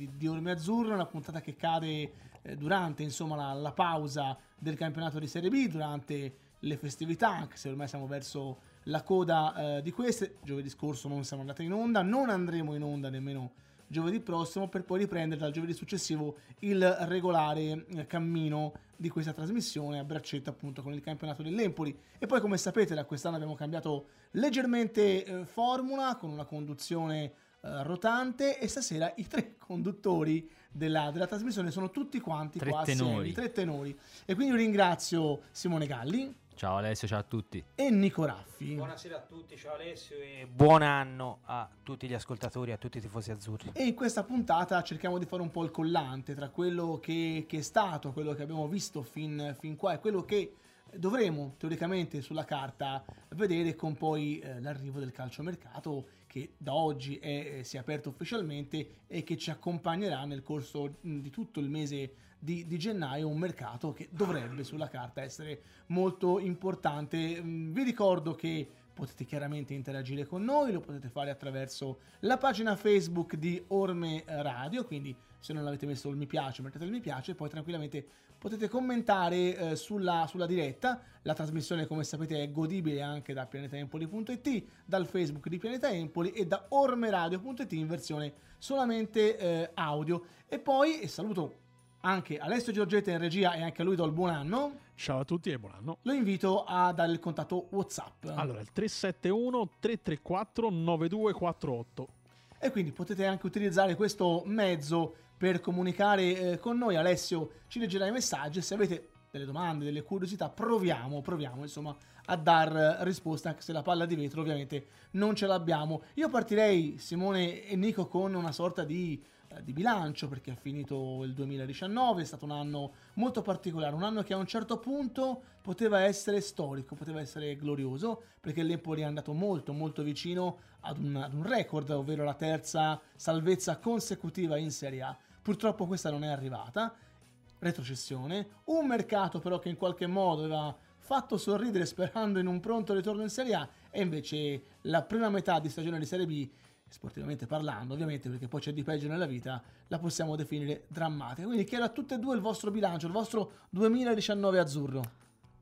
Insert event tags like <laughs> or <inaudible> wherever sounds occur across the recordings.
di, Orme Azzurro, una puntata che cade eh, durante insomma, la, la, pausa del campionato di Serie B, durante le festività, anche se ormai siamo verso la coda eh, di queste. Giovedì scorso non siamo andati in onda, non andremo in onda nemmeno giovedì prossimo per poi riprendere dal giovedì successivo il regolare eh, cammino di questa trasmissione a braccetto appunto con il campionato dell'Empoli e poi come sapete da quest'anno abbiamo cambiato leggermente eh, formula con una conduzione uh, rotante e stasera i tre <laughs> conduttori della, della trasmissione sono tutti quanti tre qua tenori. assieme, tre tenori. E quindi ringrazio Simone Galli. Ciao Alessio, ciao a tutti. E Nico Raffi. Buonasera a tutti, ciao Alessio e buon anno a tutti gli ascoltatori, a tutti i tifosi azzurri. E in questa puntata cerchiamo di fare un po' il collante tra quello che, che è stato, quello che abbiamo visto fin, fin qua e quello che dovremo teoricamente sulla carta vedere con poi eh, l'arrivo del calciomercato che da oggi è, eh, si è aperto ufficialmente e che ci accompagnerà nel corso di tutto il mese di, di, gennaio, un mercato che dovrebbe sulla carta essere molto importante. Mm, vi ricordo che potete chiaramente interagire con noi, lo potete fare attraverso la pagina Facebook di Orme Radio, quindi se non avete messo il mi piace mettete il mi piace e poi tranquillamente potete commentare eh, sulla, sulla, diretta. La trasmissione come sapete è godibile anche da pianetaempoli.it, dal Facebook di Pianeta Empoli e da ormeradio.it in versione solamente eh, audio. E poi e saluto anche Alessio Giorgetta in regia e anche a lui do il buon anno. Ciao a tutti e buon anno. Lo invito a dare il contatto WhatsApp. Allora, il 371 334 9248. E quindi potete anche utilizzare questo mezzo per comunicare eh, con noi. Alessio ci leggerà i messaggi. Se avete delle domande, delle curiosità, proviamo, proviamo insomma a dar risposta, anche se la palla di vetro ovviamente non ce l'abbiamo. Io partirei, Simone e Nico, con una sorta di, eh, di bilancio, perché è finito il 2019, è stato un anno molto particolare, un anno che a un certo punto poteva essere storico, poteva essere glorioso, perché l'Empoli è andato molto molto vicino ad un, ad un record, ovvero la terza salvezza consecutiva in Serie A. Purtroppo questa non è arrivata, retrocessione, un mercato però che in qualche modo aveva fatto sorridere sperando in un pronto ritorno in Serie A e invece la prima metà di stagione di Serie B, sportivamente parlando ovviamente perché poi c'è di peggio nella vita, la possiamo definire drammatica. Quindi chiedo a tutte e due il vostro bilancio, il vostro 2019 azzurro.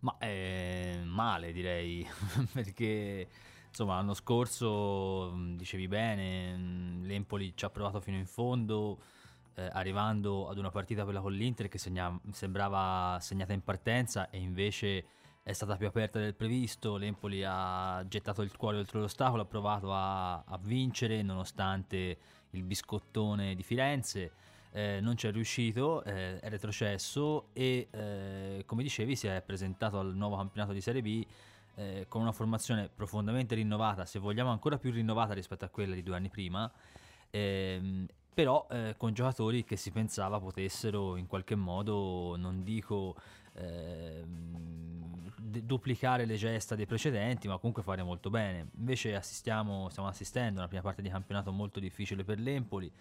Ma è male direi, <laughs> perché insomma l'anno scorso dicevi bene, l'Empoli ci ha provato fino in fondo, eh, arrivando ad una partita quella con l'Inter che segna- sembrava segnata in partenza e invece è stata più aperta del previsto, l'Empoli ha gettato il cuore oltre l'ostacolo, ha provato a, a vincere nonostante il biscottone di Firenze, eh, non ci è riuscito, eh, è retrocesso e eh, come dicevi si è presentato al nuovo campionato di Serie B eh, con una formazione profondamente rinnovata, se vogliamo ancora più rinnovata rispetto a quella di due anni prima, ehm, però eh, con giocatori che si pensava potessero in qualche modo, non dico eh, duplicare le gesta dei precedenti, ma comunque fare molto bene. Invece stiamo assistendo a una prima parte di campionato molto difficile per l'Empoli,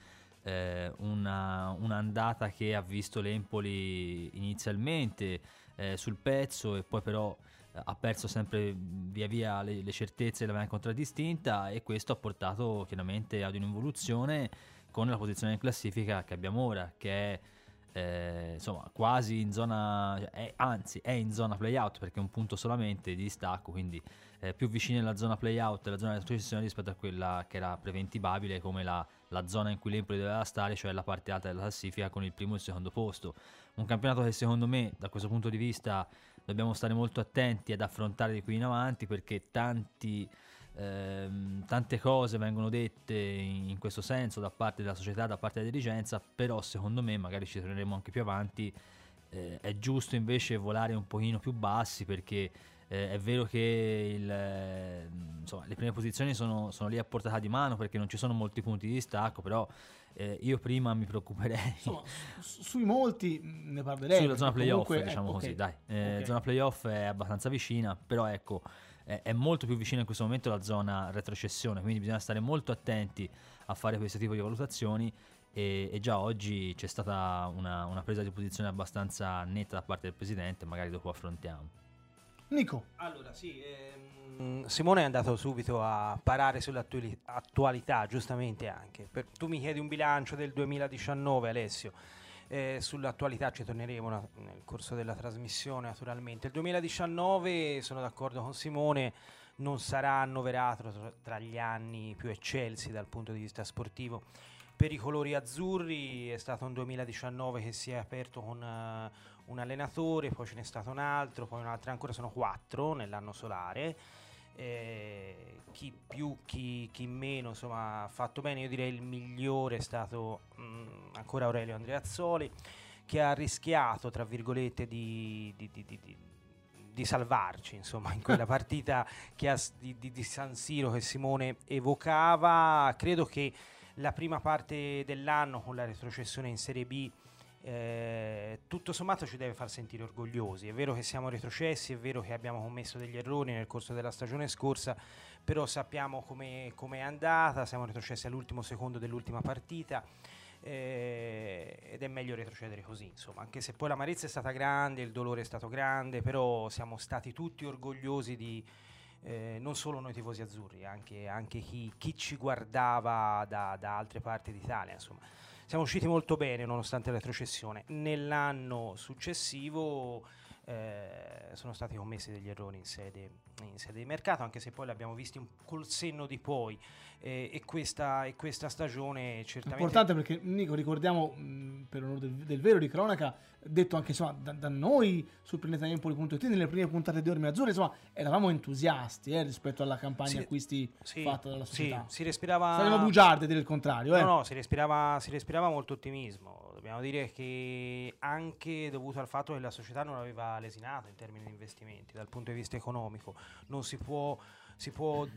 eh, una, un'andata che ha visto l'Empoli inizialmente eh, sul pezzo e poi però eh, ha perso sempre via via le, le certezze e l'aveva contraddistinta e questo ha portato chiaramente ad un'involuzione con la posizione in classifica che abbiamo ora, che è eh, insomma quasi in zona, è, anzi è in zona playout perché è un punto solamente di distacco, quindi eh, più vicino alla zona playout, alla zona di retrocessione rispetto a quella che era preventibile come la, la zona in cui l'Empoli doveva stare, cioè la parte alta della classifica con il primo e il secondo posto. Un campionato che secondo me da questo punto di vista dobbiamo stare molto attenti ad affrontare di qui in avanti perché tanti Ehm, tante cose vengono dette in, questo senso da parte della società, da parte della dirigenza, però secondo me, magari ci torneremo anche più avanti, eh, è giusto invece volare un pochino più bassi perché eh, è vero che il, eh, insomma, le prime posizioni sono, sono, lì a portata di mano perché non ci sono molti punti di distacco, però eh, io prima mi preoccuperei. Insomma, su, sui molti ne parlerei. Sulla zona playoff, comunque, diciamo ecco, così, okay. dai. Eh, okay. Zona playoff è abbastanza vicina, però ecco è molto più vicina in questo momento la zona retrocessione, quindi bisogna stare molto attenti a fare questo tipo di valutazioni e, e già oggi c'è stata una, una, presa di posizione abbastanza netta da parte del Presidente, magari dopo affrontiamo. Nico, Allora, sì, ehm, Simone è andato subito a parare sull'attualità, giustamente anche. Per- tu mi chiedi un bilancio del 2019, Alessio. Eh, sull'attualità ci torneremo na- nel corso della trasmissione, naturalmente. Il 2019, sono d'accordo con Simone, non sarà annoverato tra, tra gli anni più eccelsi dal punto di vista sportivo. Per i colori azzurri è stato un 2019 che si è aperto con eh, un allenatore, poi ce n'è stato un altro, poi un altro ancora, sono quattro nell'anno solare. Eh, chi più, chi, chi meno, insomma, ha fatto bene. Io direi il migliore è stato mm, ancora Aurelio Andreazzoli, che ha rischiato, tra virgolette, di, di- di- di- di- salvarci, insomma, in quella <laughs> partita che ha di, di- di San Siro che Simone evocava. Credo che la prima parte dell'anno con la retrocessione in Serie B eh, tutto sommato ci deve far sentire orgogliosi. È vero che siamo retrocessi, è vero che abbiamo commesso degli errori nel corso della stagione scorsa, però sappiamo come è andata, siamo retrocessi all'ultimo secondo dell'ultima partita. eh, ed è meglio retrocedere così, insomma, anche se poi l'amarezza è stata grande, il dolore è stato grande, però siamo stati tutti orgogliosi di, eh, non solo noi tifosi azzurri, anche, anche chi, chi ci guardava da, da altre parti d'Italia. Insomma. Siamo usciti molto bene nonostante la retrocessione. Nell'anno successivo eh, sono stati commessi degli errori in sede, in sede di mercato, anche se poi li abbiamo visti un- col senno di poi. eh, e, questa, e questa stagione certamente... importante perché Nico, ricordiamo mh, per onore del, del vero di cronaca, detto anche insomma, da, da noi su planetaiempoli.it nelle prime puntate di Orme Azzurre, insomma, eravamo entusiasti eh, rispetto alla campagna Sì, acquisti sì, fatta dalla sì, società. si respirava... Saremo bugiardi a dire il contrario, eh. No, no, si respirava, si respirava molto ottimismo. Dobbiamo dire che anche dovuto al fatto che la società non aveva lesinato in termini di investimenti dal punto di vista economico, non si può, si può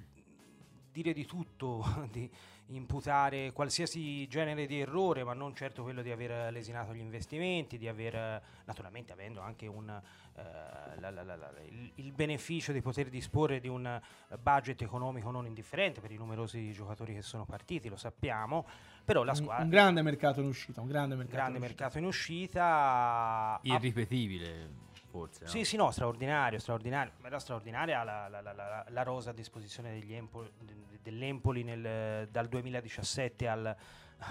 dire di tutto, <laughs> di imputare qualsiasi genere di errore, ma non certo quello di aver lesinato gli investimenti, di aver, naturalmente avendo anche un, eh, la- la- la- la- il, il beneficio di poter disporre di un budget economico non indifferente per i numerosi giocatori che sono partiti, lo sappiamo, però la squadra... un, grande mercato in uscita, un grande mercato. grande in uscita. mercato in uscita. Irripetibile, forse. no? sì, sì, no, straordinario, straordinario. Era straordinaria la, la- la- la- rosa a disposizione degli Empo- de- dell'Empoli nel- dal 2017 al,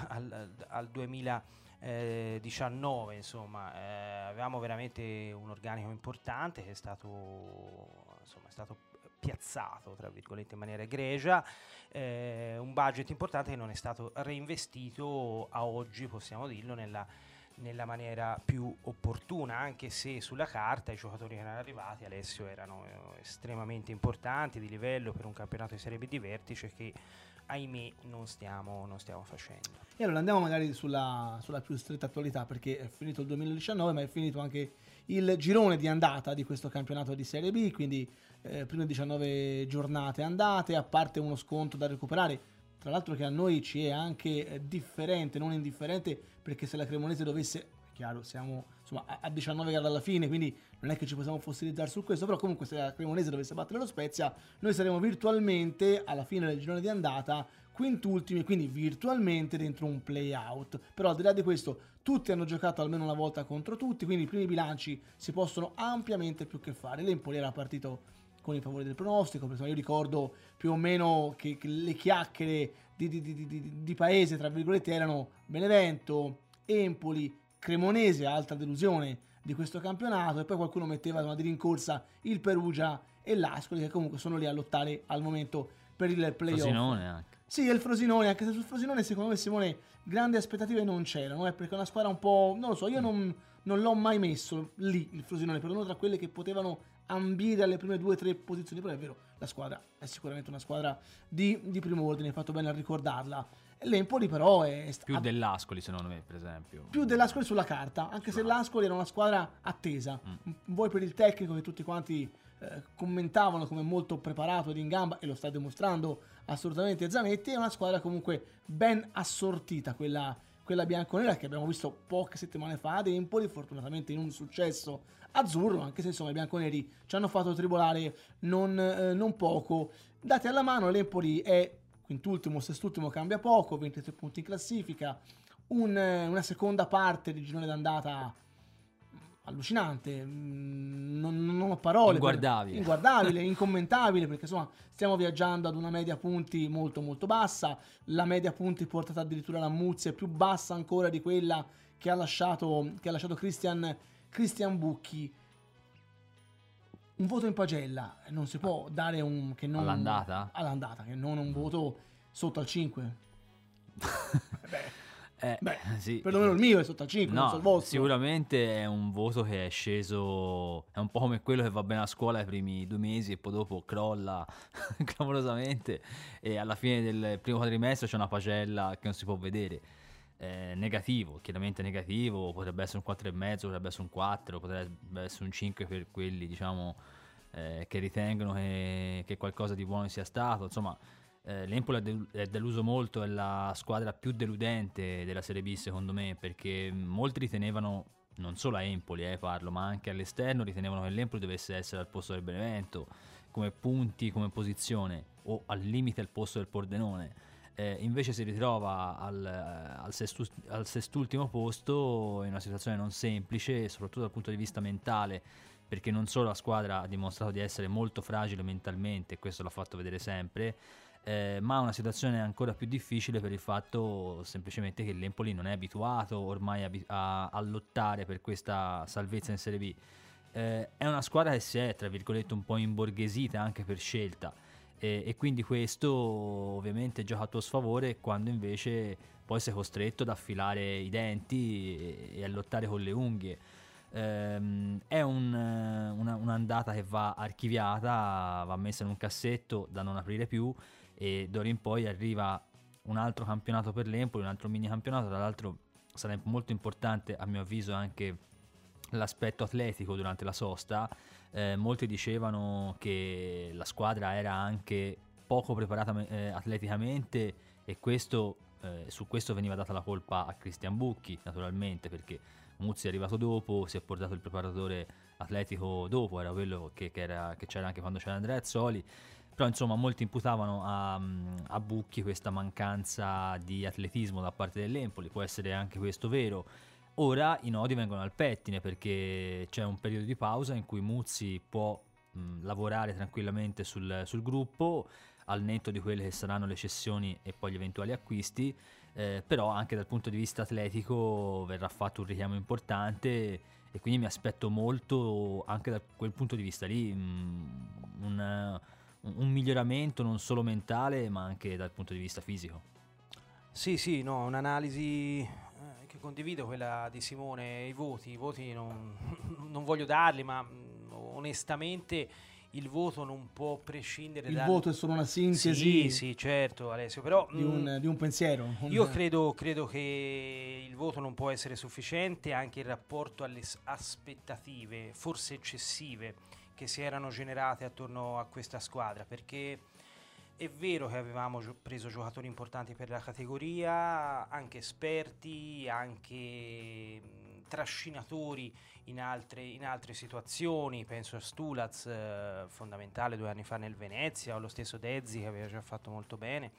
al, al 2019, insomma, eh, avevamo veramente un organico importante che è stato, insomma, è stato piazzato, tra virgolette, in maniera egregia, eh, un budget importante che non è stato reinvestito a oggi, possiamo dirlo, nella nella maniera più opportuna, anche se sulla carta i giocatori che erano arrivati, Alessio, erano eh, estremamente importanti di livello per un campionato di Serie B di vertice che ahimè non stiamo, non stiamo facendo. E allora andiamo magari sulla, sulla più stretta attualità perché è finito il 2019 ma è finito anche il girone di andata di questo campionato di Serie B, quindi eh, prime 19 giornate andate, a parte uno sconto da recuperare, tra l'altro che a noi ci è anche eh, differente, non indifferente, perché se la Cremonese dovesse, chiaro, siamo insomma, a, a 19 gare alla fine, quindi non è che ci possiamo fossilizzare su questo, però comunque se la Cremonese dovesse battere lo Spezia, noi saremo virtualmente alla fine del girone di andata quintultimi, quindi virtualmente dentro un play-out. Però al di là di questo, tutti hanno giocato almeno una volta contro tutti, quindi i primi bilanci si possono ampiamente più che fare. L'Empoli era partito con i favori del pronostico, perché io ricordo più o meno che, che le chiacchiere di, di- di- di- paese, tra virgolette, erano Benevento, Empoli, Cremonese, altra delusione di questo campionato, e poi qualcuno metteva insomma, di rincorsa il Perugia e l'Ascoli, che comunque sono lì a lottare al momento per il playoff. Frosinone anche. Sì, e il Frosinone, anche se sul Frosinone secondo me Simone grandi aspettative non c'erano, eh, perché è una squadra un po', non lo so, io non, non l'ho mai messo lì il Frosinone, per uno tra quelle che potevano ambire alle prime due o tre posizioni, però è vero, la squadra è sicuramente una squadra di, di primo ordine, hai fatto bene a ricordarla. L'Empoli però è sta- Più dell'Ascoli, secondo me, per esempio. più dell'Ascoli sulla carta, anche se l'Ascoli era una squadra attesa. Voi per il tecnico che tutti quanti eh, commentavano come molto preparato ed in gamba, e lo sta dimostrando assolutamente Zanetti, è una squadra comunque ben assortita, quella, quella bianconera che abbiamo visto poche settimane fa ad Empoli, fortunatamente in un successo azzurro, anche se insomma i bianconeri ci hanno fatto tribolare non, eh, non poco. Dati alla mano, l'Empoli è quintultimo, sestultimo, cambia poco, 23 punti in classifica, un, eh, una seconda parte di girone d'andata allucinante, mm, non, non ho parole. Inguardabile. inguardabile, <laughs> incommentabile, perché insomma stiamo viaggiando ad una media punti molto molto bassa, la media punti portata addirittura la Muzia è più bassa ancora di quella che ha lasciato, che ha lasciato Christian, Christian Bucchi. Un voto in pagella non si può dare un... Che non, All'andata? All'andata, che non un voto sotto al 5. <laughs> Beh, Eh, Beh, <laughs> sì. perlomeno il mio è sotto al 5, non No, so il vostro. sicuramente è un voto che è sceso, è un po' come quello che va bene a scuola i primi due mesi e poi dopo crolla <laughs> clamorosamente e alla fine del primo quadrimestre c'è una pagella che non si può vedere. Eh, negativo, chiaramente negativo, potrebbe essere un 4,5, potrebbe essere un 4, potrebbe essere un 5 per quelli diciamo eh, che ritengono che, che qualcosa di buono sia stato, insomma eh, L'Empoli è, del- è deluso molto, è la squadra più deludente della Serie B secondo me, perché molti ritenevano, non solo a Empoli eh, parlo, ma anche all'esterno, ritenevano che l'Empoli dovesse essere al posto del Benevento, come punti, come posizione, o al limite al posto del Pordenone. Eh, invece si ritrova al, eh, al sestu- al sestultimo posto in una situazione non semplice, soprattutto dal punto di vista mentale, perché non solo la squadra ha dimostrato di essere molto fragile mentalmente, questo l'ha fatto vedere sempre, eh, ma una situazione ancora più difficile per il fatto semplicemente che l'Empoli non è abituato ormai abi- a, a lottare per questa salvezza in Serie B. Eh, è una squadra che si è, tra virgolette, un po' imborghesita anche per scelta e, e quindi questo ovviamente gioca a tuo sfavore quando invece poi sei costretto ad affilare i denti e, e a lottare con le unghie. Ehm, è un, eh, una- un'andata che va archiviata, va messa in un cassetto da non aprire più e d'ora in poi arriva un altro campionato per l'Empoli, un altro mini campionato, tra l'altro sarà molto importante a mio avviso anche l'aspetto atletico durante la sosta. Eh, molti dicevano che la squadra era anche poco preparata eh, atleticamente e questo, eh, su questo veniva data la colpa a Cristian Bucchi naturalmente perché Muzzi è arrivato dopo, si è portato il preparatore atletico dopo, era quello che, che era- che c'era anche quando c'era Andrea Azzoli. Però insomma molti imputavano a, a Bucchi questa mancanza di atletismo da parte dell'Empoli, può essere anche questo vero. Ora i nodi vengono al pettine perché c'è un periodo di pausa in cui Muzzi può mh, lavorare tranquillamente sul, sul gruppo al netto di quelle che saranno le cessioni e poi gli eventuali acquisti, eh, però anche dal punto di vista atletico verrà fatto un richiamo importante e quindi mi aspetto molto anche da quel punto di vista lì mh, un, un miglioramento non solo mentale ma anche dal punto di vista fisico. Sì, sì, no, un'analisi eh, che condivido, quella di Simone, i voti, i voti non, <laughs> non voglio darli, ma mh, onestamente il voto non può prescindere Il dal... voto è solo una sintesi Sì, sì, certo Alessio, però di, mh, un, di un pensiero. un- io credo, credo che il voto non può essere sufficiente anche in rapporto alle aspettative, forse eccessive, che si erano generate attorno a questa squadra, perché è vero che avevamo gio- preso giocatori importanti per la categoria, anche esperti, anche mh, trascinatori in altre, in altre situazioni, penso a Stulaz, eh, fondamentale due anni fa nel Venezia, o lo stesso Dezzi che aveva già fatto molto bene.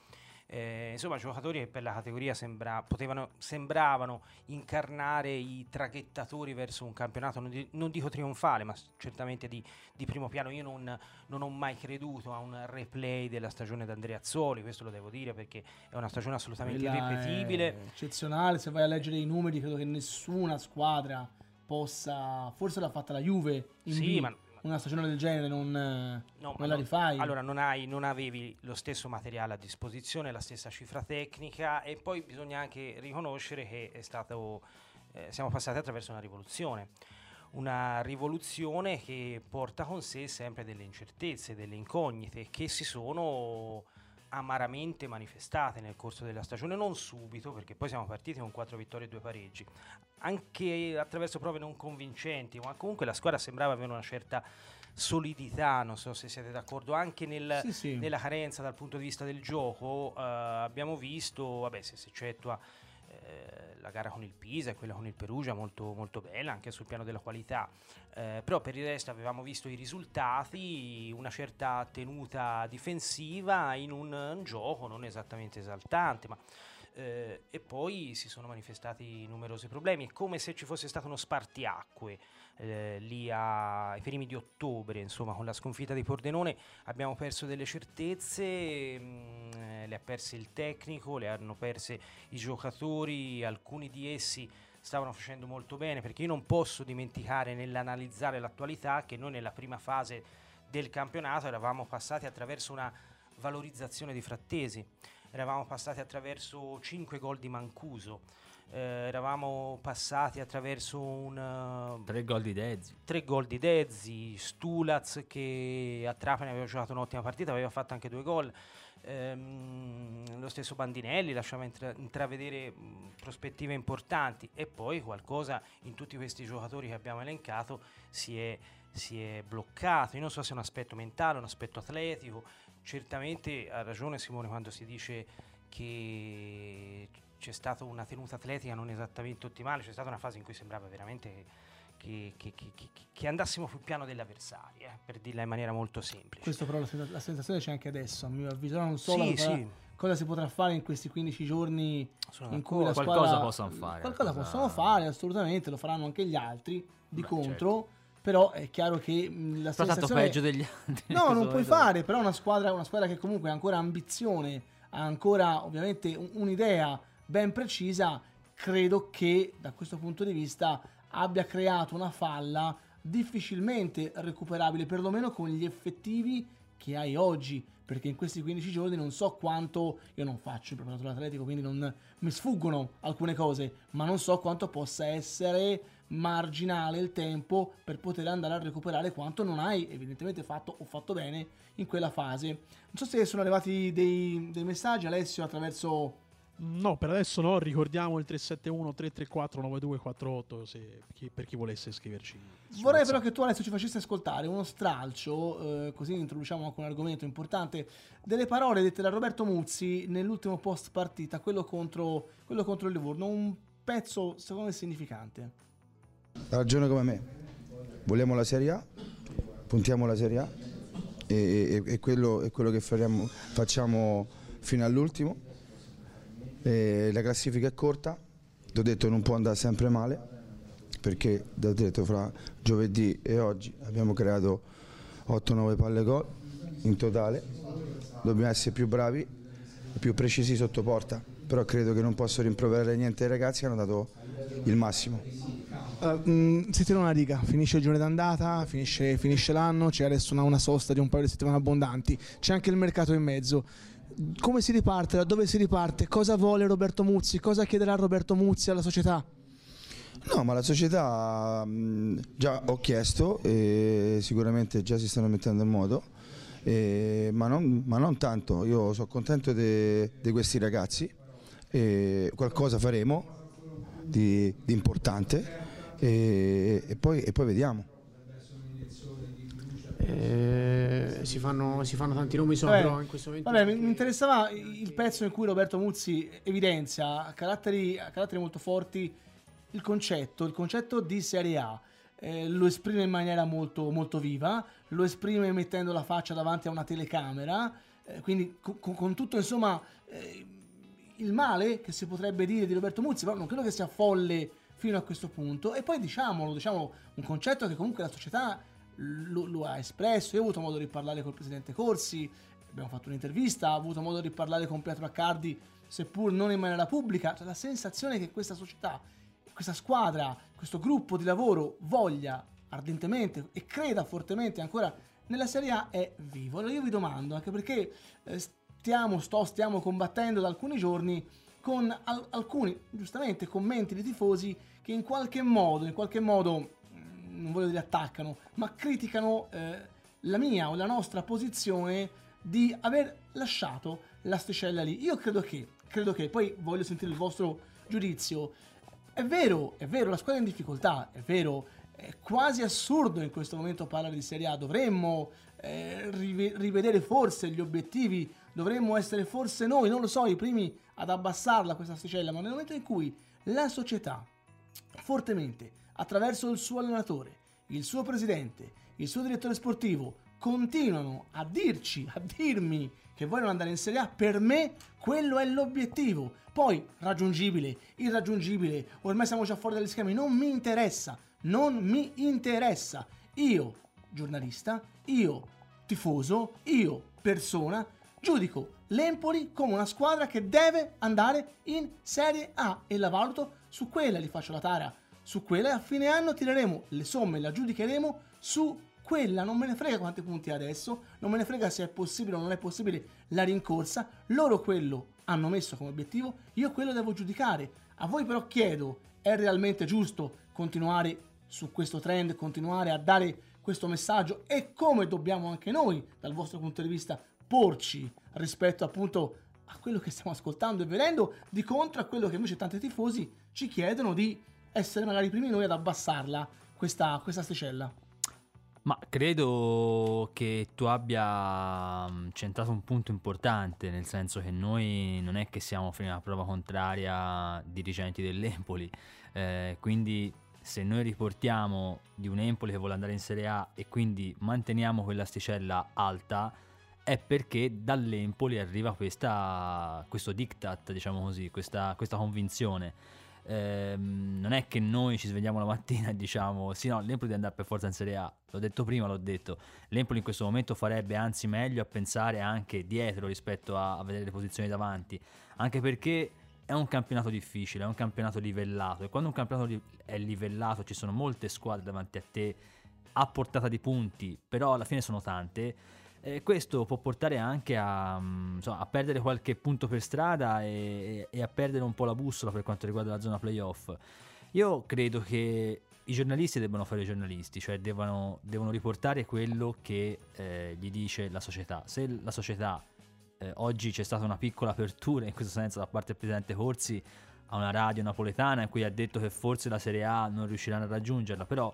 Eh, insomma, giocatori che per la categoria sembra- potevano- sembravano incarnare i traghettatori verso un campionato, non, di- non dico trionfale, ma certamente di, di primo piano. Io non, non ho mai creduto a un replay della stagione d'Andreazzoli, questo lo devo dire perché è una stagione assolutamente Quella irripetibile. eccezionale. Se vai a leggere i numeri, credo che nessuna squadra possa. Forse l'ha fatta la Juve. In Sì, B. ma Una stagione del genere non, No, non la rifai. Allora, non, hai, non avevi lo stesso materiale a disposizione, la stessa cifra tecnica e poi bisogna anche riconoscere che è stato, eh, siamo passati attraverso una rivoluzione. Una rivoluzione che porta con sé sempre delle incertezze, delle incognite che si sono amaramente manifestate nel corso della stagione, non subito, perché poi siamo partiti con quattro vittorie e due pareggi, anche attraverso prove non convincenti, ma comunque la squadra sembrava avere una certa solidità, non so se siete d'accordo, anche nel, Sì, sì. nella carenza dal punto di vista del gioco. eh, abbiamo visto, vabbè, se si eccettua eh, la gara con il Pisa e quella con il Perugia, molto, molto bella anche sul piano della qualità. Eh, però per il resto avevamo visto i risultati, una certa tenuta difensiva in un, un gioco non esattamente esaltante, ma Eh, e poi si sono manifestati numerosi problemi. Come se ci fosse stato uno spartiacque eh, lì a, ai primi di ottobre, insomma, con la sconfitta di Pordenone abbiamo perso delle certezze, mh, eh, le ha perse il tecnico, le hanno perse i giocatori, alcuni di essi stavano facendo molto bene perché io non posso dimenticare nell'analizzare l'attualità che noi nella prima fase del campionato eravamo passati attraverso una valorizzazione di Frattesi, eravamo passati attraverso 5 gol di Mancuso, eh, eravamo passati attraverso un... Tre gol di Dezzi. Tre gol di Dezzi, Stulaz che a Trapani aveva giocato un'ottima partita, aveva fatto anche due gol. Ehm, lo stesso Bandinelli lasciava intra- intravedere mh, prospettive importanti e poi qualcosa in tutti questi giocatori che abbiamo elencato si è, si è bloccato. Io non so se è un aspetto mentale, un aspetto atletico. Certamente ha ragione Simone quando si dice che c'è stata una tenuta atletica non esattamente ottimale, c'è stata una fase in cui sembrava veramente che, che, che, che andassimo sul piano degli avversari, eh, per dirla in maniera molto semplice. Questo però la, la sensazione c'è anche adesso, a mio avviso, non so Sì, cosa, sì. cosa si potrà fare in questi 15 giorni Sono in cui la. Qualcosa squadra- possono fare, Qualcosa qualcosa- possono fare, assolutamente, lo faranno anche gli altri di Beh, contro, però è chiaro che mh, la tanto sensazione peggio degli <laughs> altri. No, <laughs> non puoi solito. fare, però una squadra, una squadra che comunque ha ancora ambizione, ha ancora ovviamente un- un'idea ben precisa, credo che da questo punto di vista abbia creato una falla difficilmente recuperabile, perlomeno con gli effettivi che hai oggi, perché in questi 15 giorni non so quanto, io non faccio il preparatore atletico, quindi non mi sfuggono alcune cose, ma non so quanto possa essere marginale il tempo per poter andare a recuperare quanto non hai evidentemente fatto o fatto bene in quella fase. Non so se sono arrivati dei, dei messaggi, Alessio, attraverso... No, per adesso no, ricordiamo il 371 334 9248 se, per chi volesse scriverci. Vorrei però che tu Alessio ci facessi ascoltare uno stralcio, eh, così introduciamo anche un argomento importante, delle parole dette da Roberto Muzzi nell'ultimo post partita, quello contro, quello contro il Livorno, un pezzo secondo me significante. Ragione come me. Vogliamo la Serie A, puntiamo alla Serie A e, e- e quello è quello che faremo- facciamo fino all'ultimo. La classifica è corta, ti ho detto non può andare sempre male perché ho detto fra giovedì e oggi abbiamo creato 8-9 palle gol in totale, dobbiamo essere più bravi e più precisi sotto porta, però credo che non posso rimproverare niente ai ragazzi che hanno dato il massimo. Si tira una riga, finisce il giorno d'andata, finisce, finisce l'anno, c'è adesso una, una sosta di un paio di settimane abbondanti, c'è anche il mercato in mezzo. Come si riparte? Da dove si riparte? Cosa vuole Roberto Muzzi? Cosa chiederà Roberto Muzzi alla società? No, ma la società mh, già ho chiesto e sicuramente già si stanno mettendo in modo, ma, non, ma non tanto, io sono contento di questi ragazzi, qualcosa faremo di, di importante e, e poi, e poi vediamo. Eh, si, fanno, si fanno tanti nomi so, Vabbè, però in questo momento Vabbè, mi, interessava il pezzo in cui Roberto Muzzi evidenzia a caratteri, a caratteri molto forti il concetto, il concetto di Serie A. Eh, lo esprime in maniera molto, molto viva, lo esprime mettendo la faccia davanti a una telecamera, eh, quindi co- co- con, tutto insomma eh, il male che si potrebbe dire di Roberto Muzzi, però non credo che sia folle fino a questo punto. E poi diciamolo, diciamo un concetto che comunque la società lo, lo ha espresso. Io ho avuto modo di parlare col presidente Corsi, abbiamo fatto un'intervista, ho avuto modo di parlare con Pietro Accardi, seppur non in maniera pubblica. Cioè, la sensazione che questa società, questa squadra, questo gruppo di lavoro voglia ardentemente e creda fortemente ancora nella Serie A è vivo. Allora io vi domando, anche perché eh, stiamo, sto, stiamo combattendo da alcuni giorni con al- alcuni, giustamente, commenti di tifosi che in qualche modo, in qualche modo, mh, non voglio dire attaccano, ma criticano eh, la mia o la nostra posizione di aver lasciato l'asticella lì. Io credo che, credo che, poi voglio sentire il vostro giudizio. È vero, è vero, la squadra è in difficoltà, è vero, è quasi assurdo in questo momento parlare di Serie A, dovremmo eh, rive- rivedere forse gli obiettivi, dovremmo essere forse noi, non lo so, i primi ad abbassarla questa asticella, ma nel momento in cui la società fortemente attraverso il suo allenatore, il suo presidente, il suo direttore sportivo continuano a dirci, a dirmi che vogliono andare in Serie A, per me quello è l'obiettivo. Poi raggiungibile, irraggiungibile, ormai siamo già fuori dagli schemi, non mi interessa, non mi interessa. Io, giornalista, io, tifoso, io, persona, giudico l'Empoli come una squadra che deve andare in Serie A e la valuto su quella, gli faccio la tara su quella e a fine anno tireremo le somme, la giudicheremo su quella, non me ne frega quanti punti adesso, non me ne frega se è possibile o non è possibile la rincorsa, loro quello hanno messo come obiettivo, io quello devo giudicare. A voi però chiedo, è realmente giusto continuare su questo trend, continuare a dare questo messaggio e come dobbiamo anche noi, dal vostro punto di vista, porci rispetto appunto a quello che stiamo ascoltando e vedendo, di contro a quello che invece tanti tifosi ci chiedono di essere magari i primi noi ad abbassarla questa, questa asticella. Ma credo che tu abbia mm, centrato un punto importante, nel senso che noi non è che siamo fino alla prova contraria dirigenti dell'Empoli, eh, quindi se noi riportiamo di un Empoli che vuole andare in Serie A e quindi manteniamo quell'asticella alta, è perché dall'Empoli arriva questa, questo diktat, diciamo così, questa, questa convinzione. Ehm, non è che noi ci svegliamo la mattina e diciamo sì no, l'Empoli deve andare per forza in Serie A, l'ho detto prima, l'ho detto, l'Empoli in questo momento farebbe anzi meglio a pensare anche dietro rispetto a, a vedere le posizioni davanti, anche perché è un campionato difficile, è un campionato livellato. E quando un campionato è livellato ci sono molte squadre davanti a te a portata di punti, però alla fine sono tante eh, questo può portare anche a, mm, insomma, a, perdere qualche punto per strada e, e, a perdere un po' la bussola per quanto riguarda la zona playoff. Io credo che i giornalisti debbano fare i giornalisti, cioè devono, devono riportare quello che eh, gli dice la società. Se la società eh, oggi c'è stata una piccola apertura in questo senso da parte del presidente Corsi a una radio napoletana in cui ha detto che forse la Serie A non riusciranno a raggiungerla, però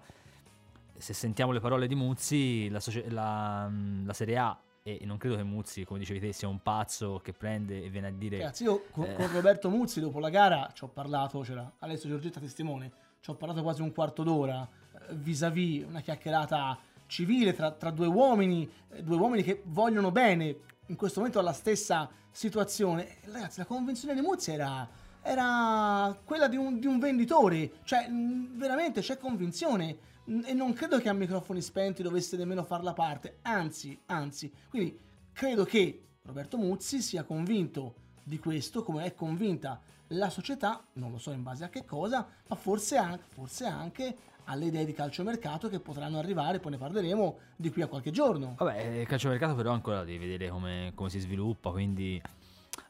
se sentiamo le parole di Muzzi, la, socia- la, la Serie A e non credo che Muzzi, come dicevi te, sia un pazzo che prende e viene a dire... Ragazzi, io con, eh... con Roberto Muzzi dopo la gara ci ho parlato, c'era Alessio Giorgetta testimone, ci ho parlato quasi un quarto d'ora, eh, vis-à-vis una chiacchierata civile tra, tra due uomini, eh, due uomini che vogliono bene in questo momento alla stessa situazione. Ragazzi, la convenzione di Muzzi era, era quella di un, di un venditore, cioè veramente c'è convinzione e non credo che a microfoni spenti dovesse nemmeno farla parte, anzi, anzi, quindi credo che Roberto Muzzi sia convinto di questo, come è convinta la società, non lo so in base a che cosa, ma forse anche, forse anche alle idee di calciomercato che potranno arrivare, poi ne parleremo di qui a qualche giorno. Vabbè, il calciomercato però ancora devi vedere come, come si sviluppa, quindi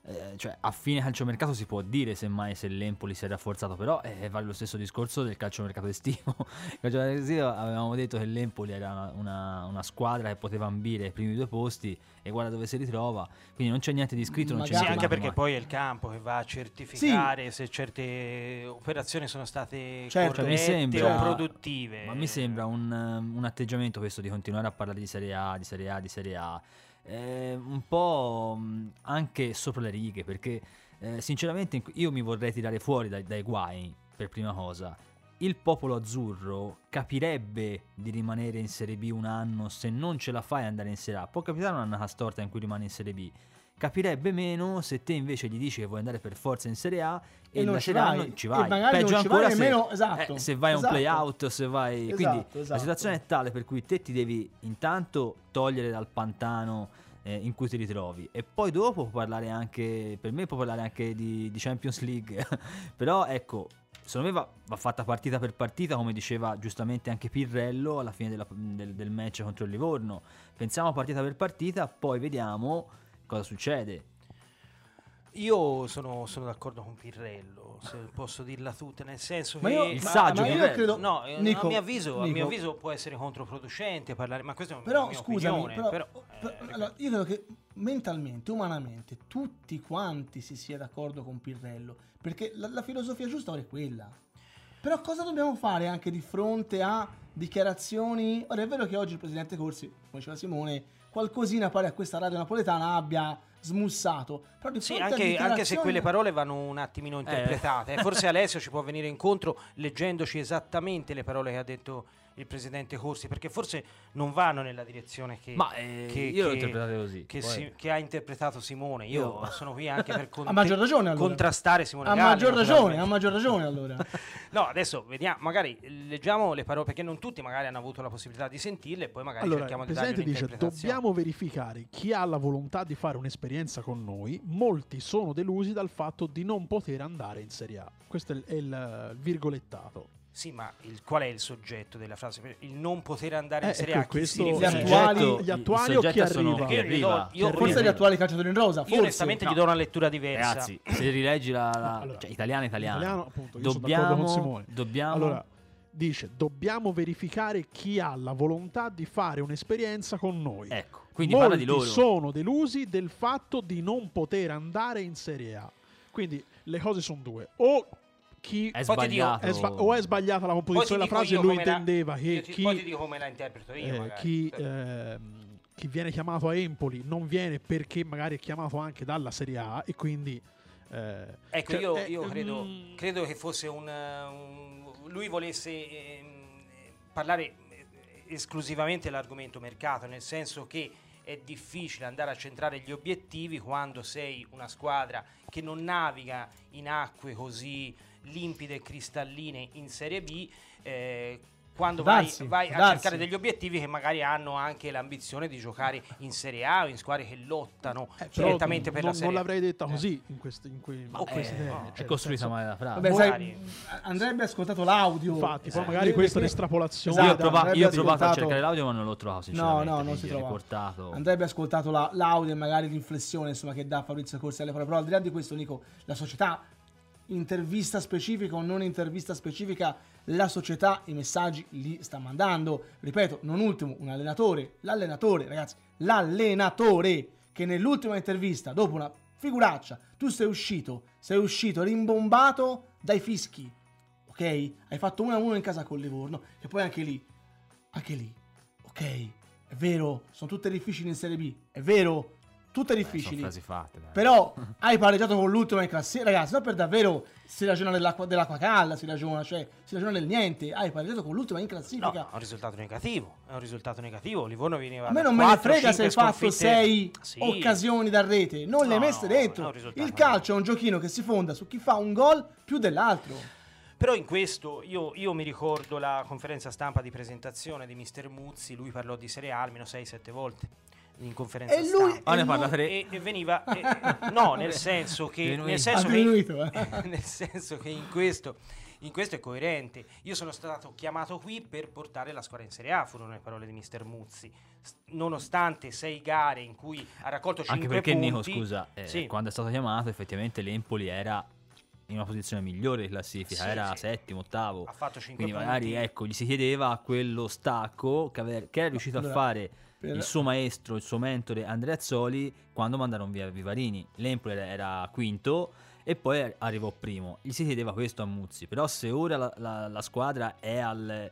eh, cioè a fine calciomercato si può dire semmai se l'Empoli si è rafforzato, però eh, vale lo stesso discorso del calciomercato estivo. <laughs> calciomercato estivo avevamo detto che l'Empoli era una, una, una, squadra che poteva ambire ai primi due posti e guarda dove si ritrova, quindi non c'è niente di scritto. Non c'è sì, anche perché poi è il campo che va a certificare sì. se certe operazioni sono state certo, mi sembra, o produttive. Ma mi sembra un, un atteggiamento questo di continuare a parlare di Serie A, di Serie A, di Serie A eh, un po' anche sopra le righe perché eh, sinceramente io mi vorrei tirare fuori dai, dai guai per prima cosa il popolo azzurro capirebbe di rimanere in Serie B un anno se non ce la fai andare in Serie A. Può capitare un'annata storta in cui rimane in Serie B. Capirebbe meno se te invece gli dici che vuoi andare per forza in Serie A e, e non ci vai, non ci vai. Peggio ancora se, nemmeno, esatto, eh, se vai esatto. a un playout, se vai... Esatto, Quindi esatto. la situazione è tale per cui te ti devi intanto togliere dal pantano eh, in cui ti ritrovi e poi dopo può parlare anche, per me può parlare anche di, di Champions League, <laughs> però ecco secondo me va, va, fatta partita per partita, come diceva giustamente anche Pirrello alla fine della, del, del, match contro il Livorno. Pensiamo partita per partita, poi vediamo cosa succede. Io sono, sono, d'accordo con Pirrello, se posso dirla tutta, nel senso ma che io, il saggio ma io credo, no, Nico, a, mio avviso, Nico, a mio avviso può essere controproducente parlare, ma questo è un però, scusami, opinione, però, però, però eh, allora, io credo che mentalmente, umanamente, tutti quanti si sia d'accordo con Pirrello, perché la, la filosofia giusta è quella. Però cosa dobbiamo fare anche di fronte a dichiarazioni? Ora è vero che oggi il presidente Corsi, come diceva Simone, qualcosina pare a questa radio napoletana abbia smussato. Però sì, anche, anche, se quelle parole vanno un attimino interpretate. Eh. Forse Alessio ci può venire incontro leggendoci esattamente le parole che ha detto il presidente Corsi, perché forse non vanno nella direzione che, Ma eh, che- che- interpretato così. che, si- che ha interpretato Simone. Io, Io- sono qui anche per <laughs> con- Ha maggior ragione allora. contrastare Simone Ha Galli, maggior ragione, ha maggior ragione allora. <laughs> No, adesso vediamo, magari leggiamo le parole perché non tutti magari hanno avuto la possibilità di sentirle e poi magari Allora, cerchiamo il di dargli Presidente dice dobbiamo verificare chi ha la volontà di fare un'esperienza con noi, molti sono delusi dal fatto di non poter andare in Serie A. Questo è il, è il, il virgolettato. Sì, ma il- qual è il soggetto della frase? Il non poter andare Eh, in Serie ecco, A. Gli attuali- gli attuali il o chi arriva? chi Io- arriva. io- io- Forse gli arriva. attuali calciatori in rosa, Io forse. onestamente No. gli do una lettura diversa. Ragazzi, se rileggi la, la- Allora, cioè, italiana italiana, italiano, appunto, io sono d'accordo dobbiamo, con Simone. dobbiamo Allora, dice dobbiamo verificare chi ha la volontà di fare un'esperienza con noi. ecco, quindi Molti parla di loro. sono delusi del fatto di non poter andare in Serie A. Quindi le cose sono due. O chi È sbagliato. è sba- o è sbagliata la composizione della frase lui come la- intendeva che ti- chi, Poi ti dico come la interpreto io, eh, chi, Eh, chi viene chiamato a Empoli non viene perché magari è chiamato anche dalla Serie A e quindi... eh, Ecco, cioè, io, eh, io credo, mm, credo che fosse un, un- lui volesse ehm, parlare esclusivamente dell'argomento mercato, nel senso che è difficile andare a centrare gli obiettivi quando sei una squadra che non naviga in acque così limpide e cristalline in Serie B. eh, quando vai, darsi, vai può a cercare degli obiettivi che magari hanno anche l'ambizione di giocare in Serie A o in squadre che lottano eh, direttamente per non, la Serie non A. l'avrei detta Eh. così in, questi, in, que- in Ma questi eh, termini. no, cioè, è costruita male la frase. Vabbè, sai, andrebbe ascoltato l'audio. Infatti, poi Eh, magari questa è le- un'estrazione. io ho, Esatto, prova- io ho provato a cercare l'audio, ma non l'ho trovato. Sinceramente, No, no, non si è trova. riportato. Andrebbe ascoltato la- l'audio e magari l'inflessione insomma, che dà Fabrizio Corsi alle parole. Però al di là di questo, Nico, la società, intervista specifica o non intervista specifica, la società i messaggi li sta mandando. Ripeto, non ultimo, un allenatore, l'allenatore, ragazzi, l'allenatore che nell'ultima intervista, dopo una figuraccia, tu sei uscito, sei uscito rimbombato dai fischi, ok? Hai fatto 1 a 1 in casa con Livorno e poi anche lì, anche lì, ok? È vero, sono tutte difficili in Serie B, è vero, tutte Beh, difficili. frasi fatte. Però <laughs> hai pareggiato con l'ultima in classifica, ragazzi. No, per davvero si ragiona dell'acqua, dell'acqua calda, si ragiona, cioè si ragiona del niente. Hai pareggiato con l'ultima in No, classifica. è un risultato negativo. È un risultato negativo. Livorno veniva A me non me ne 4, frega se 5 hai fatto sconfitte- 6 Sì. occasioni da rete, non le hai No, messe no, dentro. Il calcio è un giochino che si fonda su chi fa un gol più dell'altro. Però in questo io, io mi ricordo la conferenza stampa di presentazione di Mister Muzzi. Lui parlò di Serie A almeno 6-7 volte in conferenza E lui- stampa. Ah, ne e parla lui- tre. E, e veniva e- no, <laughs> nel senso che nel senso che, eh. <laughs> nel senso che in questo in questo è coerente. Io sono stato chiamato qui per portare la squadra in Serie A, furono le parole di Mister Muzzi. S- Nonostante sei gare in cui ha raccolto 5 Anche perché punti. Nico, scusa, eh, sì. quando è stato chiamato, effettivamente l'Empoli era in una posizione migliore di classifica, Sì, era sì. settimo, ottavo. ha fatto 5 Quindi punti. magari ecco, gli si chiedeva quello stacco che, ave- che era riuscito Allora, a fare il suo maestro, il suo mentore Andrea Azzoli quando mandarono via Vivarini. L'Empoli era, era quinto e poi arrivò primo. Gli si chiedeva questo a Muzzi, però se ora la, la- la squadra è al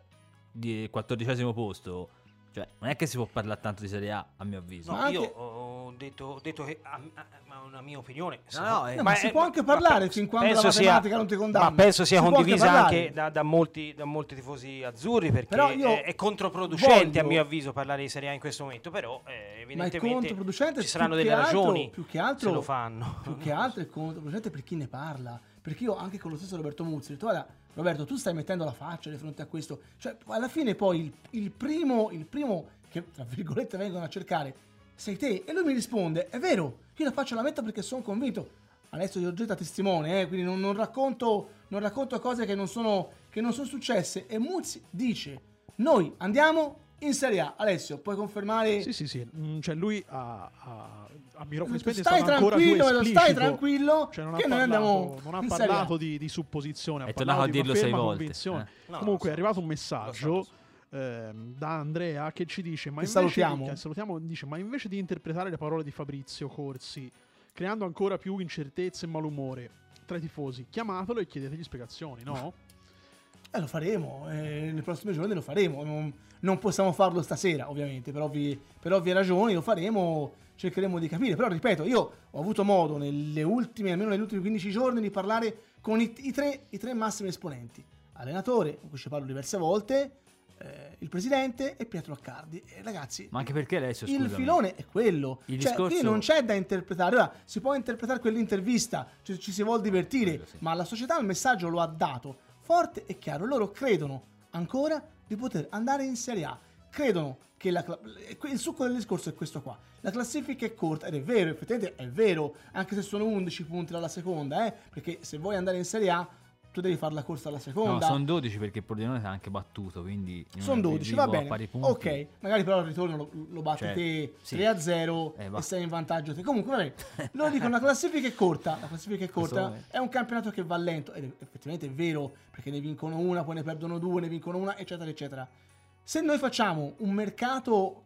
di- quattordicesimo posto, cioè non è che si può parlare tanto di Serie A, a mio avviso. No, io anche- ho detto, ho detto che a- a- una mia opinione. No, no, eh, No, ma si può anche parlare fin quando la penso sia- matematica non ti condanna. Ma penso sia Si condivisa anche da, da molti, da molti tifosi azzurri perché è, è controproducente a voglio- mio avviso parlare di Serie A in questo momento, però eh, evidentemente ci saranno delle altro- ragioni più che altro, se lo fanno. più che altro è controproducente per chi ne parla perché io anche con lo stesso Roberto Muzzi ho detto guarda Roberto tu stai mettendo la faccia di fronte a questo cioè alla fine poi il, il primo il primo che tra virgolette vengono a cercare sei te e lui mi risponde è vero io la faccia la metto perché sono convinto Alessio Di Giorgetta testimone eh, quindi non, non racconto non racconto cose che non sono che non sono successe e Muzzi dice noi andiamo in Serie A Alessio puoi confermare Sì, sì, sì. Mm, Cioè lui ha, ha, a microfoni spenti è stai tranquillo, stai tranquillo Cioè non che ha noi parlato, andiamo non ha parlato di, di supposizione, È ha tornato parlato a di una dirlo sei ferma volte, convinzione. eh. No, Comunque lo è so. arrivato un so, messaggio so. Ehm, da Andrea che ci dice ma invece, salutiamo. Di, salutiamo, dice, ma invece di interpretare le parole di Fabrizio Corsi creando ancora più incertezze e malumore tra i tifosi chiamatelo e chiedetegli spiegazioni no? Eh, lo faremo, eh, nei prossimi giorni lo faremo. Non, non possiamo farlo stasera, ovviamente, per, ovvi- per ovvie ragioni, lo faremo, cercheremo di capire. Però, ripeto, io ho avuto modo nelle ultime, almeno negli ultimi 15 giorni, di parlare con i, i tre, i tre massimi esponenti. Allenatore, con cui ci parlo diverse volte, eh, il presidente e Pietro Accardi. E ragazzi, Ma anche perché Alessio, il scusami. filone è quello. Il cioè, discorso- qui non c'è da interpretare. Ora, si può interpretare quell'intervista, cioè, ci si vuol divertire, Quello sì. ma la società il messaggio lo ha dato forte e chiaro. Loro credono ancora di poter andare in Serie A. Credono che la il succo del discorso è questo qua. La classifica è corta ed è vero, effettivamente è vero, anche se sono 11 punti dalla seconda, eh, perché se vuoi andare in Serie A tu devi fare la corsa alla No, seconda. sono 12 perché il Pordenone si è anche battuto, quindi... in Sono un 12, va bene. pari punti. Ok, magari però al ritorno lo, lo batti Cioè, te sì. 3 a 0 Eh, e sei in vantaggio te. Comunque, vabbè, <laughs> loro dicono la classifica è corta. La classifica è corta. È un campionato che va lento. Ed effettivamente è vero, perché ne vincono una, poi ne perdono due, ne vincono una, eccetera, eccetera. Se noi facciamo un mercato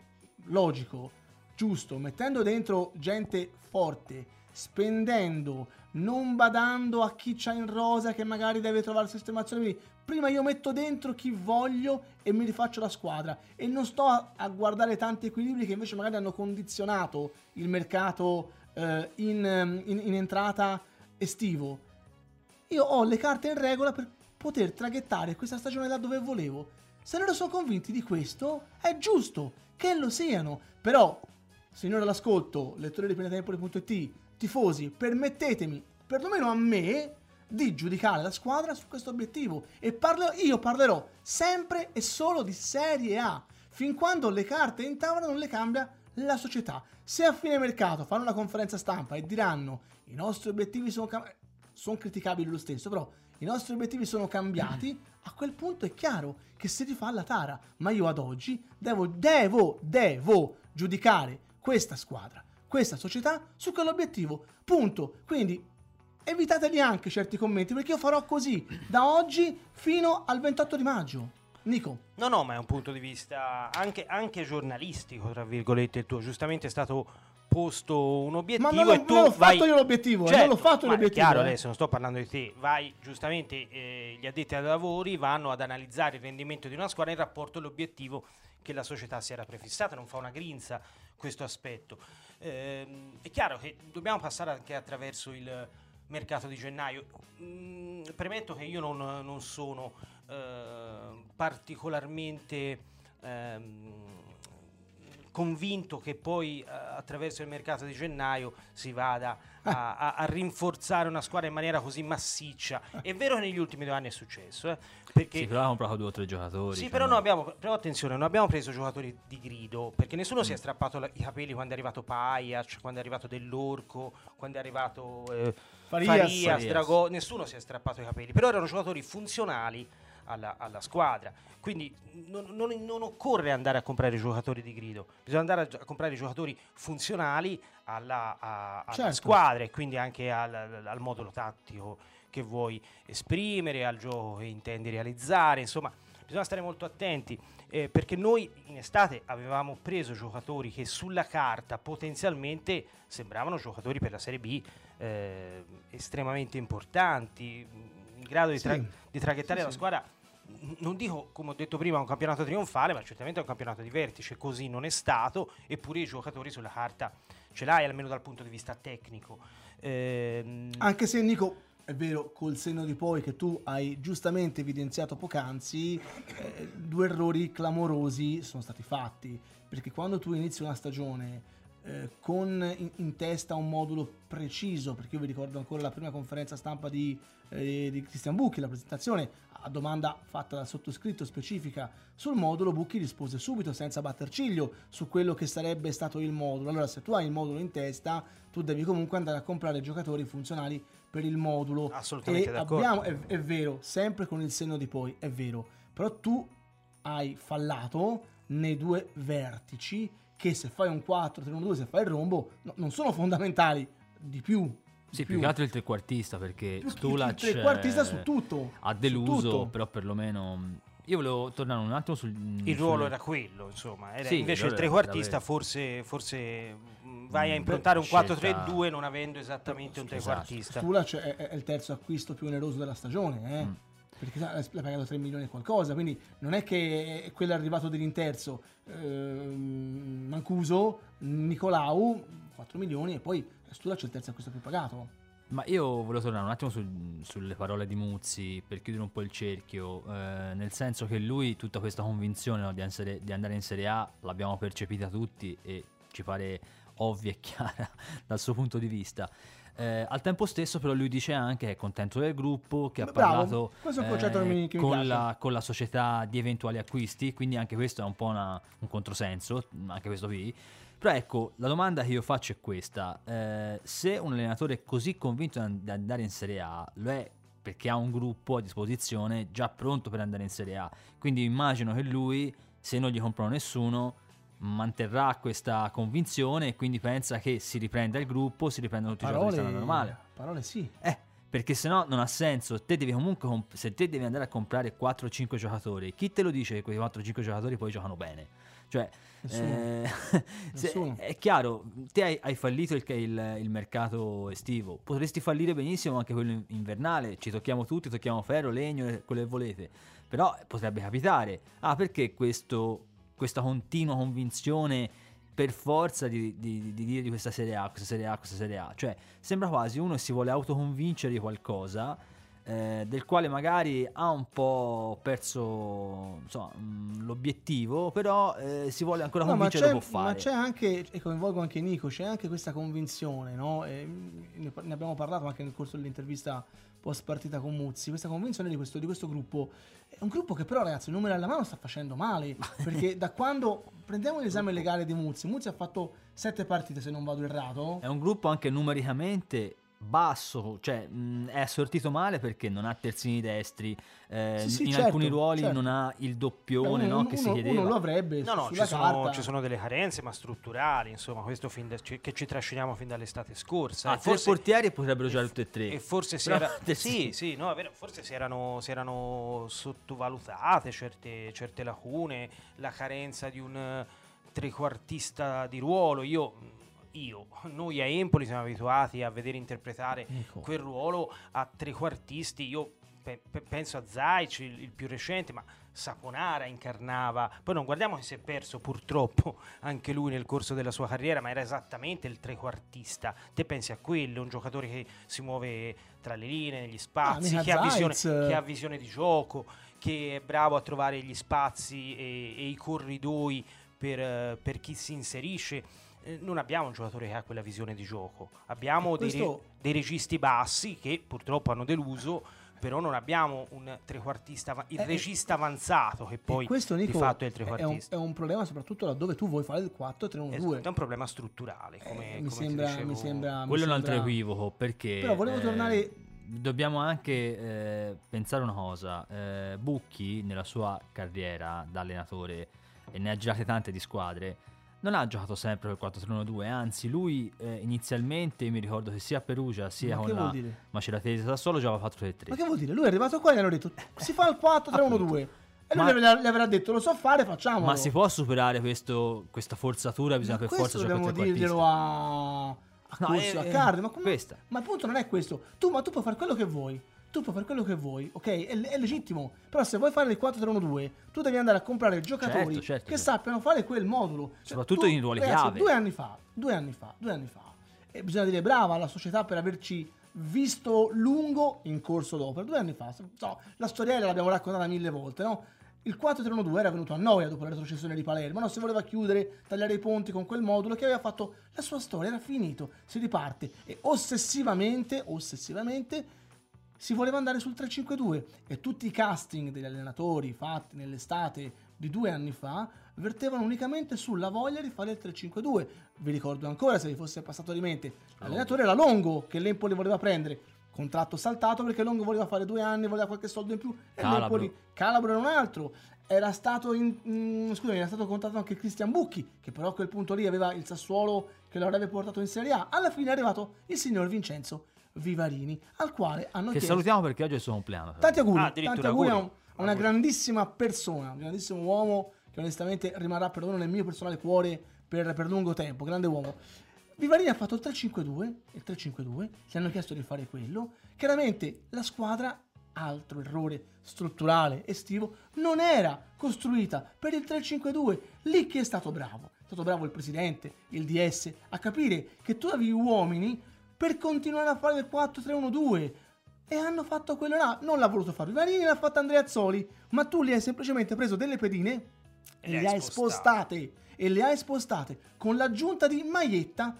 logico, giusto, mettendo dentro gente forte, spendendo, non badando a chi c'ha in rosa che magari deve trovare sistemazione. Quindi prima io metto dentro chi voglio e mi rifaccio la squadra e non sto a, guardare tanti equilibri che invece magari hanno condizionato il mercato eh, in, in- in entrata estivo. Io ho le carte in regola per poter traghettare questa stagione là dove volevo. Se loro sono convinti di questo, è giusto che lo siano. Però, signore all'ascolto, lettori di pienatempoli.it, tifosi, permettetemi, perlomeno a me, di giudicare la squadra su questo obiettivo. E parlo- io parlerò sempre e solo di Serie A, fin quando le carte in tavola non le cambia la società. Se a fine mercato fanno una conferenza stampa e diranno i nostri obiettivi sono cambiati, sono criticabili lo stesso, però i nostri obiettivi sono cambiati, a quel punto è chiaro che si rifà la tara. Ma io ad oggi devo, devo, devo giudicare questa squadra, questa società su quell'obiettivo. Punto. Quindi evitateli anche certi commenti perché io farò così da oggi fino al 28 di maggio. Nico. No, no, ma è un punto di vista anche, anche giornalistico, tra virgolette, il tuo. Giustamente è stato posto un obiettivo Ma non, e tu non l'ho vai... fatto io l'obiettivo, eh, Certo, non l'ho fatto ma è l'obiettivo. chiaro eh. adesso, non sto parlando di te. Vai, giustamente, eh, gli addetti ai lavori vanno ad analizzare il rendimento di una squadra in rapporto all'obiettivo che la società si era prefissata, non fa una grinza questo aspetto. Ehm, è chiaro che dobbiamo passare anche attraverso il mercato di gennaio. Mm, premetto che io non, non sono eh, particolarmente ehm, convinto che poi eh, attraverso il mercato di gennaio si vada a, a- a rinforzare una squadra in maniera così massiccia. È vero che negli ultimi due anni è successo, eh, perché Sì, però proprio due o tre giocatori. sì, cioè, però no. noi abbiamo, però attenzione, non abbiamo preso giocatori di grido, perché nessuno Mm. si è strappato la- i capelli quando è arrivato Pajac, quando è arrivato Dell'Orco, quando è arrivato eh, Farias. Farias, Farias. Drago- nessuno si è strappato i capelli, però erano giocatori funzionali alla, alla squadra, quindi non, non- non occorre andare a comprare giocatori di grido, bisogna andare a, a comprare giocatori funzionali alla, a- alla Certo. squadra e quindi anche al, al- al modulo tattico che vuoi esprimere, al gioco che intendi realizzare, insomma bisogna stare molto attenti eh, perché noi in estate avevamo preso giocatori che sulla carta potenzialmente sembravano giocatori per la Serie B eh, estremamente importanti, in grado di, tra- Sì. di traghettare Sì, la sì. squadra. Non dico, come ho detto prima, un campionato trionfale, ma certamente è un campionato di vertice, così non è stato, eppure i giocatori sulla carta ce l'hai, almeno dal punto di vista tecnico. Ehm, Anche se Nico, è vero, col senno di poi che tu hai giustamente evidenziato poc'anzi, eh, due errori clamorosi sono stati fatti. Perché quando tu inizi una stagione eh, con in, in testa un modulo preciso, perché io vi ricordo ancora la prima conferenza stampa di, eh, di Christian Bucchi, la presentazione, a domanda fatta dal sottoscritto specifica sul modulo, Bucchi rispose subito senza batter ciglio su quello che sarebbe stato il modulo. Allora, se tu hai il modulo in testa, tu devi comunque andare a comprare giocatori funzionali per il modulo. Assolutamente e d'accordo. abbiamo, è, è vero, sempre con il senno di poi, è vero. Però tu hai fallato nei due vertici che se fai un 4, 3, 1, 2, se fai il rombo, no- non sono fondamentali di più. Sì, più che altro il trequartista perché Più Stulac il trequartista eh, su tutto, ha deluso, tutto. però perlomeno io volevo tornare un attimo sul il ruolo sul- era quello, insomma. Era- Sì, invece il trequartista forse, forse mh, vai a Mm, improntare un scelta- 4-3-2 non avendo esattamente un Esatto. trequartista. Stulac è, è il terzo acquisto più oneroso della stagione, eh? Mm. Perché l'ha pagato 3 milioni e qualcosa, quindi non è che è quello arrivato dell'interzo, ehm, Mancuso, Nicolau, 4 milioni e poi Stulac è il terzo acquisto più pagato. Ma io volevo tornare un attimo sul- sulle parole di Muzzi per chiudere un po' il cerchio, eh, nel senso che lui tutta questa convinzione no, di, essere- di andare in Serie A l'abbiamo percepita tutti e ci pare ovvia e chiara <laughs> dal suo punto di vista. Eh, al tempo stesso però lui dice anche che è contento del gruppo, che ha Bravo, parlato che mi- con, la, con la società di eventuali acquisti, quindi anche questo è un po' una- un controsenso, anche questo qui. Però ecco, la domanda che io faccio è questa: Eh, se un allenatore è così convinto di andare in Serie A, lo è perché ha un gruppo a disposizione già pronto per andare in Serie A. Quindi immagino che lui, se non gli comprano nessuno, manterrà questa convinzione e quindi pensa che si riprenda il gruppo, si riprendono tutti i giocatori che stanno Parole, parole sì. Eh, perché se no non ha senso. Te devi comunque comp- se te devi andare a comprare 4-5 giocatori, chi te lo dice che quei 4-5 giocatori poi giocano bene? Cioè, eh, <laughs> se- è chiaro, te hai, hai fallito il, il- il mercato estivo, potresti fallire benissimo anche quello in- invernale. Ci tocchiamo tutti, tocchiamo ferro, legno, e quello che volete. Però potrebbe capitare. Ah, perché questo, questa continua convinzione per forza di, di- di dire di questa Serie A, questa Serie A, questa Serie A? Cioè, sembra quasi uno si vuole autoconvincere di qualcosa. Eh, del quale magari ha un po' perso insomma, mh, l'obiettivo, però eh, si vuole ancora No, ma convincere può fare. ma c'è anche, e coinvolgo anche Nico, c'è anche questa convinzione, no? Mm, ne ne abbiamo parlato anche nel corso dell'intervista post partita con Muzzi, questa convinzione di questo, di questo gruppo. È un gruppo che però ragazzi, il numero alla mano sta facendo male, <laughs> perché da quando prendiamo l'esame legale di Muzzi, Muzzi ha fatto sette partite se non vado errato. È un gruppo anche numericamente basso, cioè mh, è assortito male perché non ha terzini destri, eh, Sì, sì, in certo, alcuni ruoli certo. non ha il doppione uno, no, che si uno- chiedeva. uno lo avrebbe No, no, ci sono, ci sono delle carenze, ma strutturali, insomma, questo fin da- ci- che ci trasciniamo fin dall'estate scorsa. Ah, E tre portieri potrebbero giocare tutti e tre. E forse si, era, sì, sì, no, vero, forse si erano, si erano sottovalutate certe, certe lacune, la carenza di un eh, trequartista di ruolo. Io, io, noi a Empoli siamo abituati a vedere interpretare Nico. quel ruolo a trequartisti. Io pe- pe- penso a Zaic, il, il più recente, ma Saponara incarnava. Poi non guardiamo che si è perso purtroppo anche lui nel corso della sua carriera, ma era esattamente il trequartista. Te pensi a quello, un giocatore che si muove tra le linee, negli spazi, mica che, ha visione, che ha visione di gioco, che è bravo a trovare gli spazi e, e i corridoi per, per chi si inserisce. Eh, Non abbiamo un giocatore che ha quella visione di gioco, abbiamo E dei, re- questo- dei registi bassi che purtroppo hanno deluso, però non abbiamo un trequartista, av- il Eh, regista avanzato che poi questo, di Nico, fatto è il è un, trequartista. è un problema soprattutto laddove tu vuoi fare il 4-3-1-2. Esatto, è un problema strutturale, come, Eh, mi, come sembra, mi sembra mi Quello è un sembra- altro equivoco perché Però volevo eh, tornare- dobbiamo anche eh, pensare una cosa eh, Bucchi nella sua carriera da allenatore e ne ha girate tante di squadre non ha giocato sempre per 4-3-1-2 anzi lui eh, inizialmente mi ricordo che sia a Perugia sia Ma con la? Maceratese Sassuolo giocava 4-3-3 Ma che vuol dire? Lui è arrivato qua e gli hanno detto si fa il 4-3-1-2. E lui Ma- le avrà detto lo so fare, facciamolo. ma si può superare questo- questa forzatura bisogna Ma per forza giocare dobbiamo dirglielo a, a No, eh, a Cardi. Ma, come- questa. ma il punto non è questo. Tu, ma tu puoi fare quello che vuoi. Tu puoi fare quello che vuoi, ok? È, è legittimo. Però se vuoi fare il 4-3-1-2, tu devi andare a comprare giocatori Certo, certo, che certo. sappiano fare quel modulo. Cioè, Soprattutto tu- in ruoli ragazzi, chiave. Due anni fa, due anni fa, due anni fa. E bisogna dire brava alla società per averci visto lungo in corso d'opera. Due anni fa. So, la storiella l'abbiamo raccontata mille volte, no? Il 4-3-1-2 era venuto a noia dopo la retrocessione di Palermo, no? Si voleva chiudere, tagliare i ponti con quel modulo che aveva fatto la sua storia, era finito, si riparte. E ossessivamente, ossessivamente, si voleva andare sul 3-5-2 e tutti i casting degli allenatori fatti nell'estate di due anni fa vertevano unicamente sulla voglia di fare il 3-5-2. Vi ricordo ancora, se vi fosse passato di mente, l'allenatore era Longo che l'Empoli voleva prendere. Contratto saltato perché Longo voleva fare due anni, voleva qualche soldo in più. E Calabro. l'Empoli, Calabro era un altro. Era stato, in, mm, scusami, era stato contattato anche Cristian Bucchi, che però a quel punto lì aveva il Sassuolo che lo avrebbe portato in Serie A. Alla fine è arrivato il signor Vincenzo Vivarini, al quale hanno che chiesto... salutiamo perché oggi è il suo compleanno Tanti auguri, Ah, tanti auguri auguri. a una grandissima persona, un grandissimo uomo che onestamente rimarrà perdono nel mio personale cuore per, per lungo tempo, grande uomo. Vivarini ha fatto il 3-5-2, il 3-5-2, gli hanno chiesto di fare quello. Chiaramente la squadra, altro errore strutturale estivo, non era costruita per il 3-5-2. Lì chi è stato bravo? È stato bravo il presidente, il DS, a capire che tu avevi uomini per continuare a fare il 4-3-1-2. E hanno fatto quello là. Non l'ha voluto fare Vivarini, l'ha fatto Andrea Azzoli. Ma tu li hai semplicemente preso delle pedine e le hai spostate. E le hai spostate con l'aggiunta di Maietta